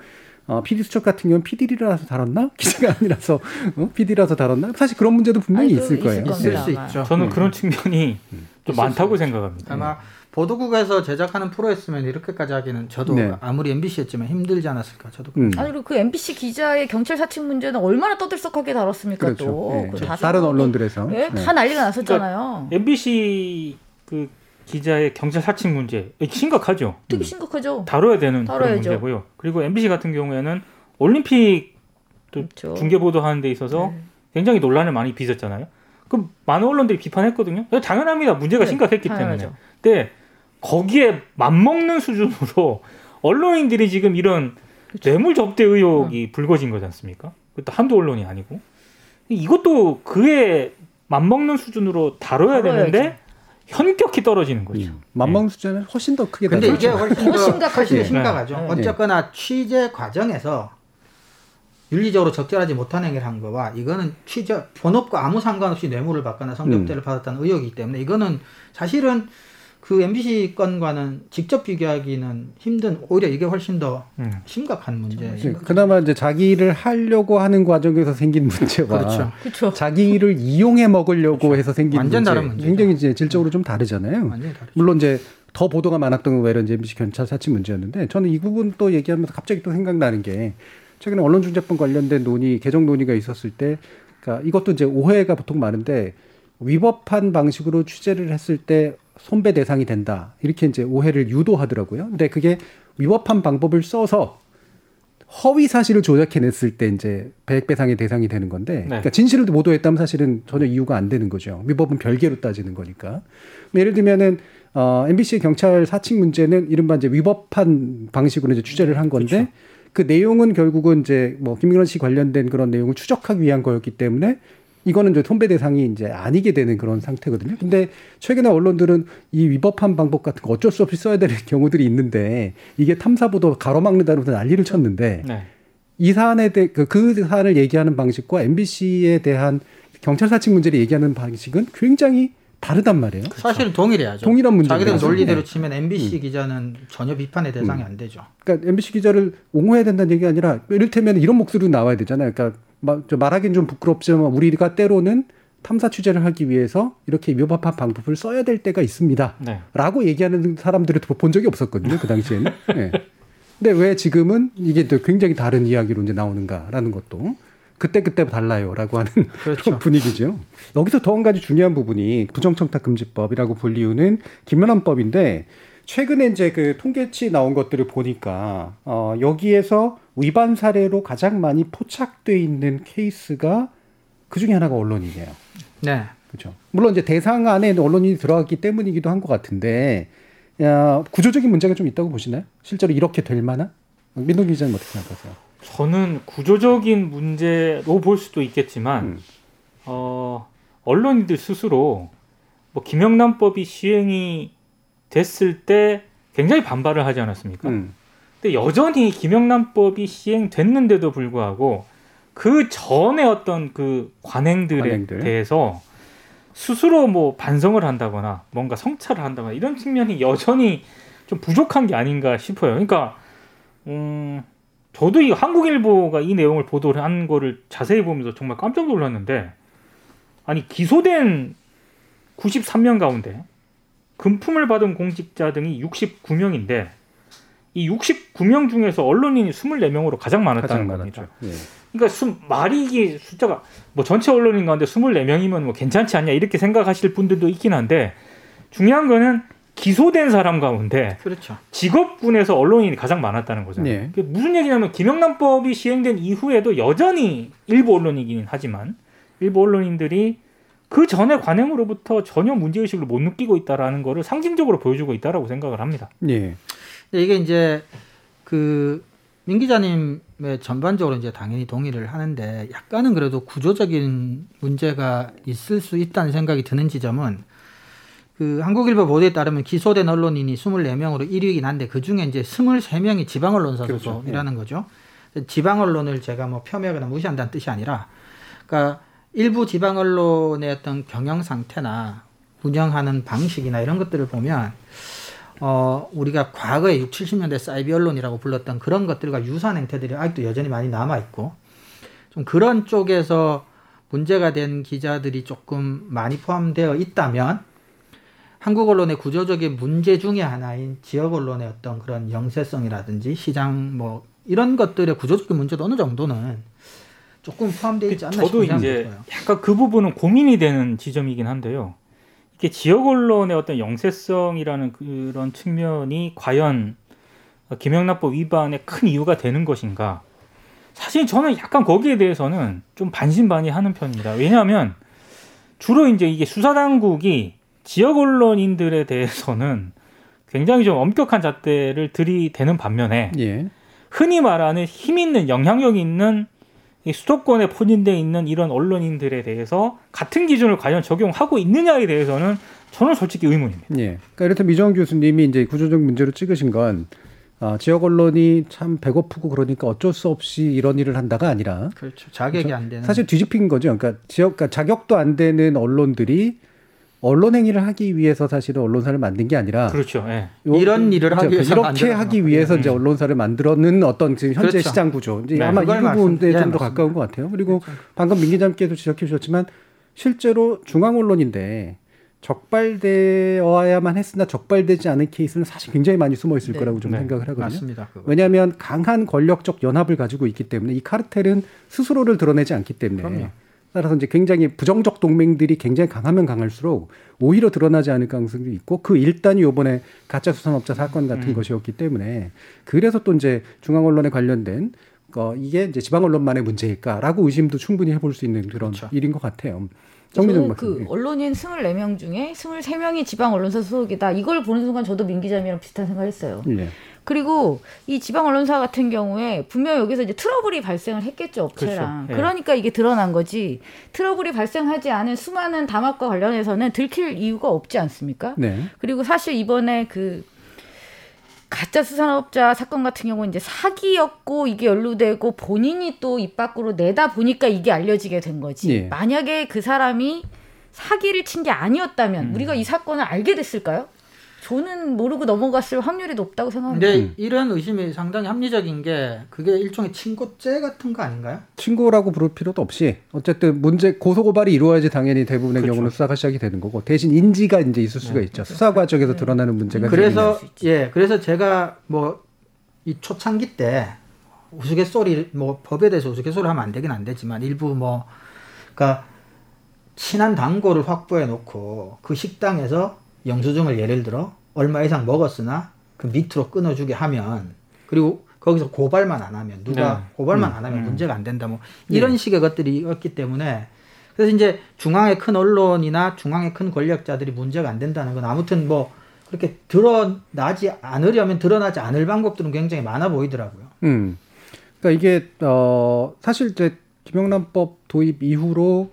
어, PD 수첩 같은 경우는 PD라서 다뤘나? 기자가 아니라서 어? PD라서 다뤘나? 사실 그런 문제도 분명히 아니, 있을 그 거예요. 있을 있을 겁니다. 수. 있죠. 저는 음. 그런 측면이 좀 있을 많다고. 생각합니다. 아마 보도국에서 제작하는 프로였으면 이렇게까지 하기는 저도 네. 아무리 MBC였지만 힘들지 않았을까 저도 음. 아니 그리고 그 MBC 기자의 경찰 사칭 문제는 얼마나 떠들썩하게 다뤘습니까 그렇죠. 또. 예. 그거 다 다른 언론들에서. 예, 네. 다 난리가 났었잖아요. MBC 그 기자의 경찰 사칭 문제 심각하죠. 되게 심각하죠. 다뤄야 되는 그런 다뤄야죠. 문제고요. 그리고 MBC 같은 경우에는 올림픽 또 그렇죠. 중계 보도하는 데 있어서 네. 굉장히 논란을 많이 빚었잖아요. 그 많은 언론들이 비판했거든요. 당연합니다. 문제가 네, 심각했기 당연하죠. 때문에. 근데 거기에 맞먹는 수준으로 언론인들이 지금 이런 그렇죠. 뇌물 접대 의혹이 불거진 거지 않습니까? 그것도 한두 언론이 아니고 이것도 그에 맞먹는 수준으로 다뤄야 다뤄야죠. 되는데 현격히 떨어지는 거죠. 음. 만먹는 수준은 훨씬 더 크게 근데 이게. 훨씬 더더 심각하죠. 훨씬 네. 심각하죠. 네. 어쨌거나 취재 과정에서 윤리적으로 적절하지 못한 행위를 한 거와 이거는 취재 본업과 아무 상관없이 뇌물을 받거나 성접대를 음. 받았다는 의혹이기 때문에 이거는 사실은 그 MBC 건과는 직접 비교하기는 힘든 오히려 이게 훨씬 더 음. 심각한 문제예요. 네, 그나마 이제 자기 일을 하려고 하는 과정에서 생긴 문제와 그렇죠. 그렇죠. 자기 일을 이용해 먹으려고 해서 생긴 완전 문제, 다른 문제죠. 굉장히 이제 질적으로 좀 다르잖아요. 물론 이제 더 보도가 많았던 건 이제 MBC 경찰 사칭 문제였는데 저는 이 부분 또 얘기하면서 갑자기 또 생각나는 게 최근에 언론중재법 관련된 논의 개정 논의가 있었을 때 그러니까 이것도 이제 오해가 보통 많은데 위법한 방식으로 취재를 했을 때 손배 대상이 된다 이렇게 이제 오해를 유도하더라고요. 근데 그게 위법한 방법을 써서 허위 사실을 조작해냈을 때 이제 배액배상의 대상이 되는 건데, 그러니까 진실을 보도했다면 사실은 전혀 이유가 안 되는 거죠. 위법은 별개로 따지는 거니까. 예를 들면은 어, MBC 경찰 사칭 문제는 이른바 이제 위법한 방식으로 이제 취재를 한 건데, 그 내용은 결국은 이제 뭐 김민원 씨 관련된 그런 내용을 추적하기 위한 거였기 때문에 이거는 이제 손배 대상이 이제 아니게 되는 그런 상태거든요. 근데 최근에 언론들은 이 위법한 방법 같은 거 어쩔 수 없이 써야 되는 경우들이 있는데 이게 탐사보도 가로막는다면서 난리를 쳤는데 네. 이 사안에 대해 그, 그 사안을 얘기하는 방식과 MBC에 대한 경찰 사칭 문제를 얘기하는 방식은 굉장히 다르단 말이에요. 사실 동일해야죠. 동일한 문제죠. 자기들 논리대로 네. 치면 MBC 기자는 전혀 비판의 대상이 안 되죠. 그러니까 MBC 기자를 옹호해야 된다는 얘기가 아니라 이를테면 이런 목소리도 나와야 되잖아요. 그러니까 말하기는 좀 부끄럽지만 우리가 때로는 탐사 취재를 하기 위해서 이렇게 위법한 방법을 써야 될 때가 있습니다. 네. 라고 얘기하는 사람들을 본 적이 없었거든요. 그 당시에는. 네. 근데 왜 지금은 이게 또 굉장히 다른 이야기로 이제 나오는가라는 것도 그때그때 달라요라고 하는 그런 분위기죠. 여기서 더 한 가지 중요한 부분이 부정청탁금지법이라고 불리우는 김연한법인데 최근에 이제 그 통계치 나온 것들을 보니까 어 여기에서 위반 사례로 가장 많이 포착돼 있는 케이스가 그 중에 하나가 언론이에요. 네. 그렇죠. 물론 이제 대상 안에 언론이 들어갔기 때문이기도 한 것 같은데 야, 구조적인 문제가 좀 있다고 보시나요? 실제로 이렇게 될 만한? 민동 기자님 어떻게 생각하세요? 저는 구조적인 문제로 볼 수도 있겠지만 음. 어, 언론인들 스스로 뭐 김영란법이 시행이 됐을 때 굉장히 반발을 하지 않았습니까? 음. 근데 여전히 김영란법이 시행됐는데도 불구하고 그 전에 어떤 그 관행들에 관행들. 대해서 스스로 뭐 반성을 한다거나 뭔가 성찰을 한다거나 이런 측면이 여전히 좀 부족한 게 아닌가 싶어요. 그러니까 음, 저도 이 한국일보가 이 내용을 보도를 한 거를 자세히 보면서 정말 깜짝 놀랐는데 아니 기소된 93명 가운데 금품을 받은 공직자 등이 69명인데 이 69명 중에서 언론인이 24명으로 가장 많았다는 가장 겁니다. 예. 그러니까 수, 말이 이게 숫자가 뭐 전체 언론인 가운데 24명이면 뭐 괜찮지 않냐 이렇게 생각하실 분들도 있긴 한데 중요한 거는 기소된 사람 가운데 그렇죠. 직업군에서 언론인이 가장 많았다는 거잖아요. 네. 그게 무슨 얘기냐면 김영란법이 시행된 이후에도 여전히 일부 언론이긴 하지만 일부 언론인들이 그 전에 관행으로부터 전혀 문제의식을 못 느끼고 있다라는 거를 상징적으로 보여주고 있다라고 생각을 합니다. 예. 이게 이제 그 민 기자님의 전반적으로 이제 당연히 동의를 하는데 약간은 그래도 구조적인 문제가 있을 수 있다는 생각이 드는 지점은 그 한국일보 보도에 따르면 기소된 언론인이 24명으로 1위이긴 한데 그 중에 이제 23명이 지방 언론사 그렇죠. 소속이라는 거죠. 지방 언론을 제가 뭐 폄훼하거나 무시한다는 뜻이 아니라 그러니까 일부 지방 언론의 어떤 경영 상태나 운영하는 방식이나 이런 것들을 보면 어, 우리가 과거에 6, 70년대 사이비 언론이라고 불렀던 그런 것들과 유사한 행태들이 아직도 여전히 많이 남아 있고, 좀 그런 쪽에서 문제가 된 기자들이 조금 많이 포함되어 있다면, 한국 언론의 구조적인 문제 중의 하나인 지역 언론의 어떤 그런 영세성이라든지 시장 뭐 이런 것들의 구조적인 문제도 어느 정도는 조금 포함되어 있지 않나 저도 싶은 생각이 이제. 약간 그 부분은 고민이 되는 지점이긴 한데요. 이게 지역 언론의 어떤 영세성이라는 그런 측면이 과연 김영란법 위반의 큰 이유가 되는 것인가? 사실 저는 약간 거기에 대해서는 좀 반신반의하는 편입니다. 왜냐하면 주로 이제 이게 수사 당국이 지역 언론인들에 대해서는 굉장히 좀 엄격한 잣대를 들이대는 반면에 예. 흔히 말하는 힘 있는 영향력 있는 이 수도권에 포진되어 있는 이런 언론인들에 대해서 같은 기준을 과연 적용하고 있느냐에 대해서는 저는 솔직히 의문입니다. 예. 그러니까 이렇다면 이정훈 교수님이 이제 구조적 문제로 찍으신 건 아, 지역 언론이 참 배고프고 그러니까 어쩔 수 없이 이런 일을 한다가 아니라 그렇죠. 자격이 안 되는 사실 뒤집힌 거죠. 그러니까 지역, 그러니까 자격도 안 되는 언론들이 언론 행위를 하기 위해서 사실은 언론사를 만든 게 아니라 그렇죠. 예. 요- 이런 일을 하기 그렇죠. 위해서 이렇게. 하기 위해서 이제 언론사를 만들어는 어떤 지금 현재 그렇죠. 시장 구조 이제 네, 아마 이 부분에 말씀- 예, 좀더 맞습니다. 가까운 것 같아요. 그리고 방금 민 기자님께도 지적해 주셨지만 실제로 중앙 언론인데 적발되어야만 했으나 적발되지 않은 케이스는 사실 굉장히 많이 숨어 있을 네. 거라고 좀 네. 생각을 하거든요. 맞습니다. 그거. 왜냐하면 강한 권력적 연합을 가지고 있기 때문에 이 카르텔은 스스로를 드러내지 않기 때문에 그럼요. 따라서 이제 굉장히 부정적 동맹들이 굉장히 강하면 강할수록 오히려 드러나지 않을 가능성도 있고 그 일단이 요번에 가짜 수산업자 사건 같은 음. 것이었기 때문에 그래서 또 이제 중앙 언론에 관련된 어 이게 이제 지방 언론만의 문제일까라고 의심도 충분히 해볼 수 있는 그런 그렇죠. 일인 것 같아요. 저는. 그 언론인 24명 중에 23명이 지방 언론사 소속이다. 이걸 보는 순간 저도 민 기자님이랑 비슷한 생각을 했어요. 예. 그리고 이 지방 언론사 같은 경우에 분명 여기서 이제 트러블이 발생을 했겠죠 업체랑. 그렇죠. 예. 그러니까 이게 드러난 거지. 트러블이 발생하지 않은 수많은 담합과 관련해서는 들킬 이유가 없지 않습니까? 네. 그리고 사실 이번에 그 가짜 수산업자 사건 같은 경우는 이제 사기였고 이게 연루되고 본인이 또 입 밖으로 내다 보니까 이게 알려지게 된 거지. 예. 만약에 그 사람이 사기를 친 게 아니었다면 음. 우리가 이 사건을 알게 됐을까요? 저는 모르고 넘어갔을 확률이 높다고 생각합니다. 근데 음. 이런 의심이 상당히 합리적인 게 그게 일종의 친고죄 같은 거 아닌가요? 친고라고 부를 필요도 없이 어쨌든 문제 고소 고발이 이루어야지 당연히 대부분의 그렇죠. 경우는 수사가 시작이 되는 거고 대신 인지가 이제 있을 수가 네. 있죠. 수사 과정에서 드러나는 문제가 그래서. 예, 그래서 제가 뭐 이 초창기 때 우스갯소리 뭐 법에 대해서 우스갯소리 하면 안 되긴 안 되지만 일부 뭐 그러니까 친한 단골을 확보해 놓고 그 식당에서 영수증을 예를 들어 얼마 이상 먹었으나 그 밑으로 끊어주게 하면 그리고 거기서 고발만 안 하면 누가 네. 고발만 음, 안 하면 음. 문제가 안 된다 뭐 이런 식의 것들이었기 때문에 그래서 이제 중앙의 큰 언론이나 중앙의 큰 권력자들이 문제가 안 된다는 건 아무튼 뭐 그렇게 드러나지 않으려면 드러나지 않을 방법들은 굉장히 많아 보이더라고요. 음. 그러니까 이게 어 사실 이제 김영란법 도입 이후로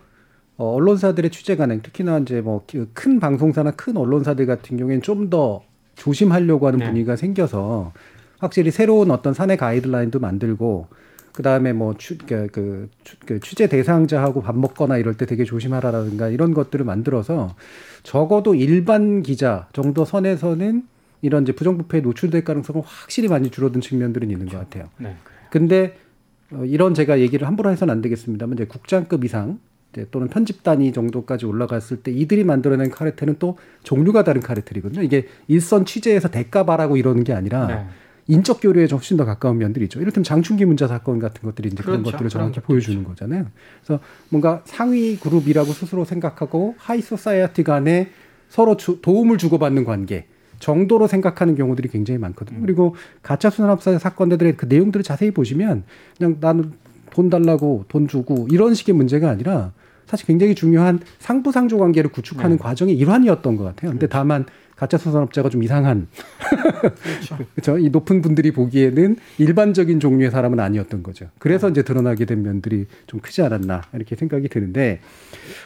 어, 언론사들의 취재 관행 특히나 이제 뭐 큰 방송사나 큰 언론사들 같은 경우에는 좀 더 조심하려고 하는 네. 분위기가 생겨서 확실히 새로운 어떤 사내 가이드라인도 만들고 그 다음에 뭐 취, 그, 그, 취- 그 취재 대상자하고 밥 먹거나 이럴 때 되게 조심하라라든가 이런 것들을 만들어서 적어도 일반 기자 정도 선에서는 이런 이제 부정부패에 노출될 가능성은 확실히 많이 줄어든 측면들은 있는 것 같아요. 네. 근데 어, 이런 제가 얘기를 함부로 해서는 안 되겠습니다만 이제 국장급 이상 또는 편집 단위 정도까지 올라갔을 때 이들이 만들어낸 카르텔은 또 종류가 다른 카르텔이거든요. 이게 일선 취재에서 대가 바라고 이러는 게 아니라 네. 인적 교류에 좀 훨씬 더 가까운 면들이 있죠. 이를테면 장충기 문자 사건 같은 것들이 이제 그런 그렇죠. 것들을 정확히 그런 보여주는 거잖아요. 그래서 뭔가 상위 그룹이라고 스스로 생각하고 high society 간에 서로 주- 도움을 주고받는 관계 정도로 생각하는 경우들이 굉장히 많거든요. 그리고 가짜 수산업자 사건들의 그 내용들을 자세히 보시면 그냥 나는 돈 달라고 돈 주고 이런 식의 문제가 아니라 사실 굉장히 중요한 상부상조 관계를 구축하는 과정의 일환이었던 것 같아요. 근데 다만 가짜 수산업자가 좀 이상한 그렇죠. 이 높은 분들이 보기에는 일반적인 종류의 사람은 아니었던 거죠. 그래서 이제 드러나게 된 면들이 좀 크지 않았나 이렇게 생각이 드는데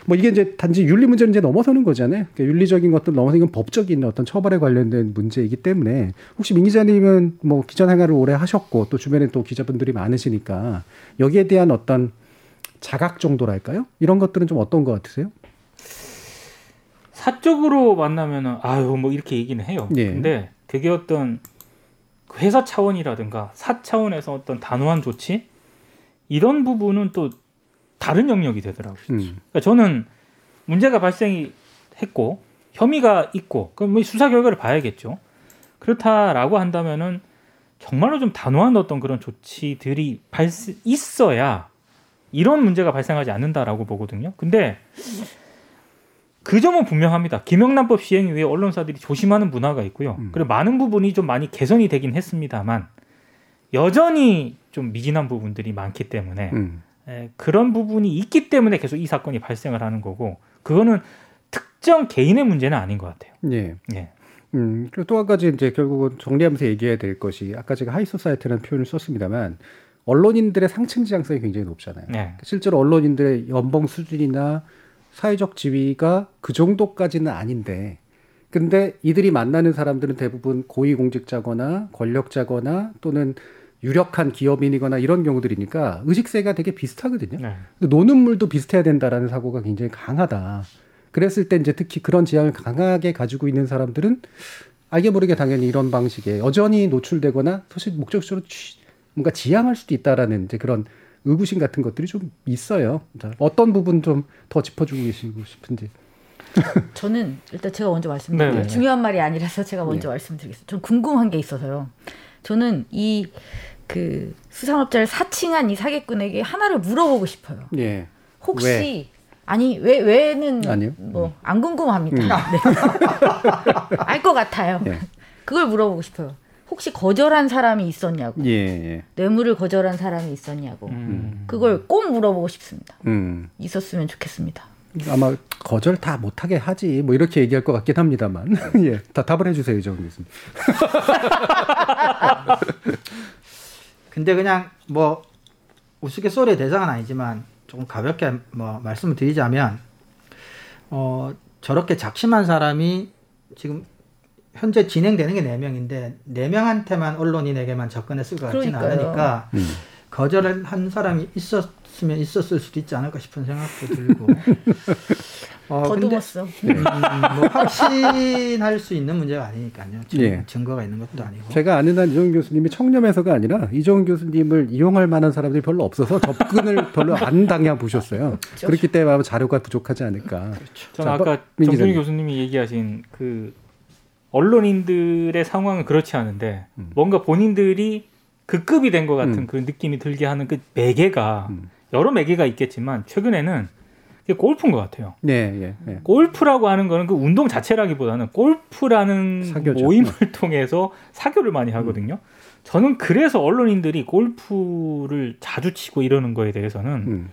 뭐 이게 이제 단지 윤리 문제는 이제 넘어서는 거잖아요. 그러니까 윤리적인 것들 넘어서 이건 법적인 어떤 처벌에 관련된 문제이기 때문에 혹시 민 기자님은 뭐 기자 생활을 오래 하셨고 또 주변에 또 기자분들이 많으시니까 여기에 대한 어떤 자각 정도랄까요? 이런 것들은 좀 어떤 것 같으세요? 사적으로 만나면은 아유 뭐 이렇게 얘기는 해요. 예. 근데 그게 어떤 그 회사 차원이라든가 사 차원에서 어떤 단호한 조치 이런 부분은 또 다른 영역이 되더라고요. 음. 그러니까 저는 문제가 발생이 했고 혐의가 있고 그럼 뭐 수사 결과를 봐야겠죠. 그렇다라고 한다면은 정말로 좀 단호한 어떤 그런 조치들이 발생 있어야 이런 문제가 발생하지 않는다라고 보거든요. 근데 그 점은 분명합니다. 김영란법 시행 이후에 언론사들이 조심하는 문화가 있고요. 음. 그리고 많은 부분이 좀 많이 개선이 되긴 했습니다만 여전히 좀 미진한 부분들이 많기 때문에 음. 에, 그런 부분이 있기 때문에 계속 이 사건이 발생을 하는 거고 그거는 특정 개인의 문제는 아닌 것 같아요. 예. 예. 음, 그리고 또 한 가지 이제 결국은 정리하면서 얘기해야 될 것이 아까 제가 high society라는 표현을 썼습니다만 언론인들의 상층 지향성이 굉장히 높잖아요. 네. 실제로 언론인들의 연봉 수준이나 사회적 지위가 그 정도까지는 아닌데 근데 이들이 만나는 사람들은 대부분 고위공직자거나 권력자거나 또는 유력한 기업인이거나 이런 경우들이니까 의식세가 되게 비슷하거든요. 네. 노는 물도 비슷해야 된다라는 사고가 굉장히 강하다. 그랬을 때 이제 특히 그런 지향을 강하게 가지고 있는 사람들은 알게 모르게 당연히 이런 방식에 여전히 노출되거나 사실 목적적으로 취- 뭔가 지향할 수도 있다라는 이제 그런 의구심 같은 것들이 좀 있어요. 자, 어떤 부분 좀 더 짚어주고 계시고 싶은지. 저는 일단 제가 먼저 말씀드릴게요. 네. 중요한 말이 아니라서 제가 먼저 말씀드리겠습니다. 전 궁금한 게 있어서요. 저는 이 그 수산업자를 사칭한 이 사기꾼에게 하나를 물어보고 싶어요. 예. 혹시 왜? 아니 왜 왜는 아니요. 뭐안 궁금합니다. 음. 네. 알것 같아요. 예. 그걸 물어보고 싶어요. 혹시 거절한 사람이 있었냐고 예. 예. 뇌물을 거절한 사람이 있었냐고 음. 그걸 꼭 물어보고 싶습니다. 음. 있었으면 좋겠습니다. 아마 거절 다 못하게 하지 뭐 이렇게 얘기할 것 같긴 합니다만 예. 다 답을 해주세요 이정 교수님. 근데 그냥 뭐 우스갯소리의 대상은 아니지만 조금 가볍게 뭐 말씀을 드리자면 어 저렇게 작심한 사람이 지금 현재 진행되는 게 네명인데네명한테만 언론인에게만 접근했을 것 같지는. 않으니까 음. 거절을 한 사람이 있었으면 있었을 수도 있지 않을까 싶은 생각도 들고 어, 근데 더듬었어. 음, 뭐 확신할 수 있는 문제가 아니니까요. 증, 예. 증거가 있는 것도 아니고. 제가 아는 한 이정 교수님이 청렴해서가 아니라 이정 교수님을 이용할 만한 사람들이 별로 없어서 접근을 별로 안 당해 보셨어요. 그렇기 때문에 아마 자료가 부족하지 않을까. 저는 자, 아까 정준희. 교수님이 얘기하신 그 언론인들의 상황은 그렇지 않은데 음. 뭔가 본인들이 그 급이 된 것 같은 음. 그 느낌이 들게 하는 그 매개가 음. 여러 매개가 있겠지만 최근에는 골프인 것 같아요. 네, 예, 예. 골프라고 하는 거는 그 운동 자체라기보다는 골프라는 사교죠. 모임을 통해서 사교를 많이 하거든요. 저는 그래서 언론인들이 골프를 자주 치고 이러는 거에 대해서는 음,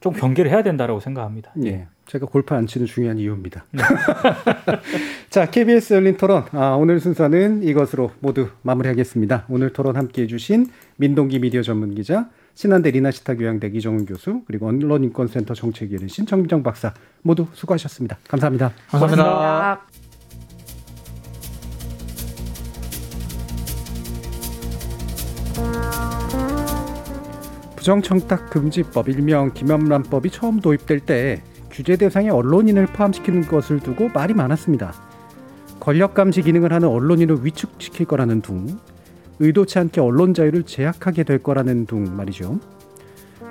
좀 경계를 해야 된다라고 생각합니다. 예. 제가 골프 안 치는 중요한 이유입니다. 자, KBS 열린 토론. 아, 오늘 순서는 이것으로 모두 마무리하겠습니다. 오늘 토론 함께 해주신 민동기 미디어 전문 기자, 신한대 리나시타 교양대 이정훈 교수, 그리고 언론인권센터 정책위원이신 정민정 박사 모두 수고하셨습니다. 감사합니다. 감사합니다. 부정청탁 금지법 일명 김영란법이 처음 도입될 때 규제 대상에 언론인을 포함시키는 것을 두고 말이 많았습니다. 권력 감시 기능을 하는 언론인을 위축시킬 거라는 둥, 의도치 않게 언론 자유를 제약하게 될 거라는 둥 말이죠.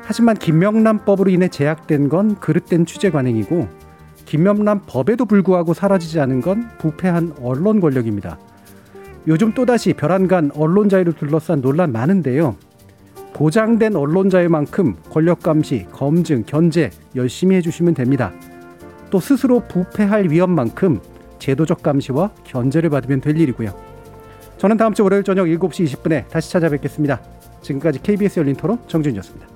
하지만 김영란법으로 인해 제약된 건 그릇된 취재 관행이고 김영란법에도 불구하고 사라지지 않은 건 부패한 언론 권력입니다. 요즘 또다시 벼랑간 언론 자유를 둘러싼 논란 많은데요. 보장된 언론자의 만큼 권력 감시, 검증, 견제 열심히 해주시면 됩니다. 또 스스로 부패할 위험만큼 제도적 감시와 견제를 받으면 될 일이고요. 저는 다음 주 월요일 저녁 7시 20분에 다시 찾아뵙겠습니다. 지금까지 KBS 열린 토론 정준이었습니다.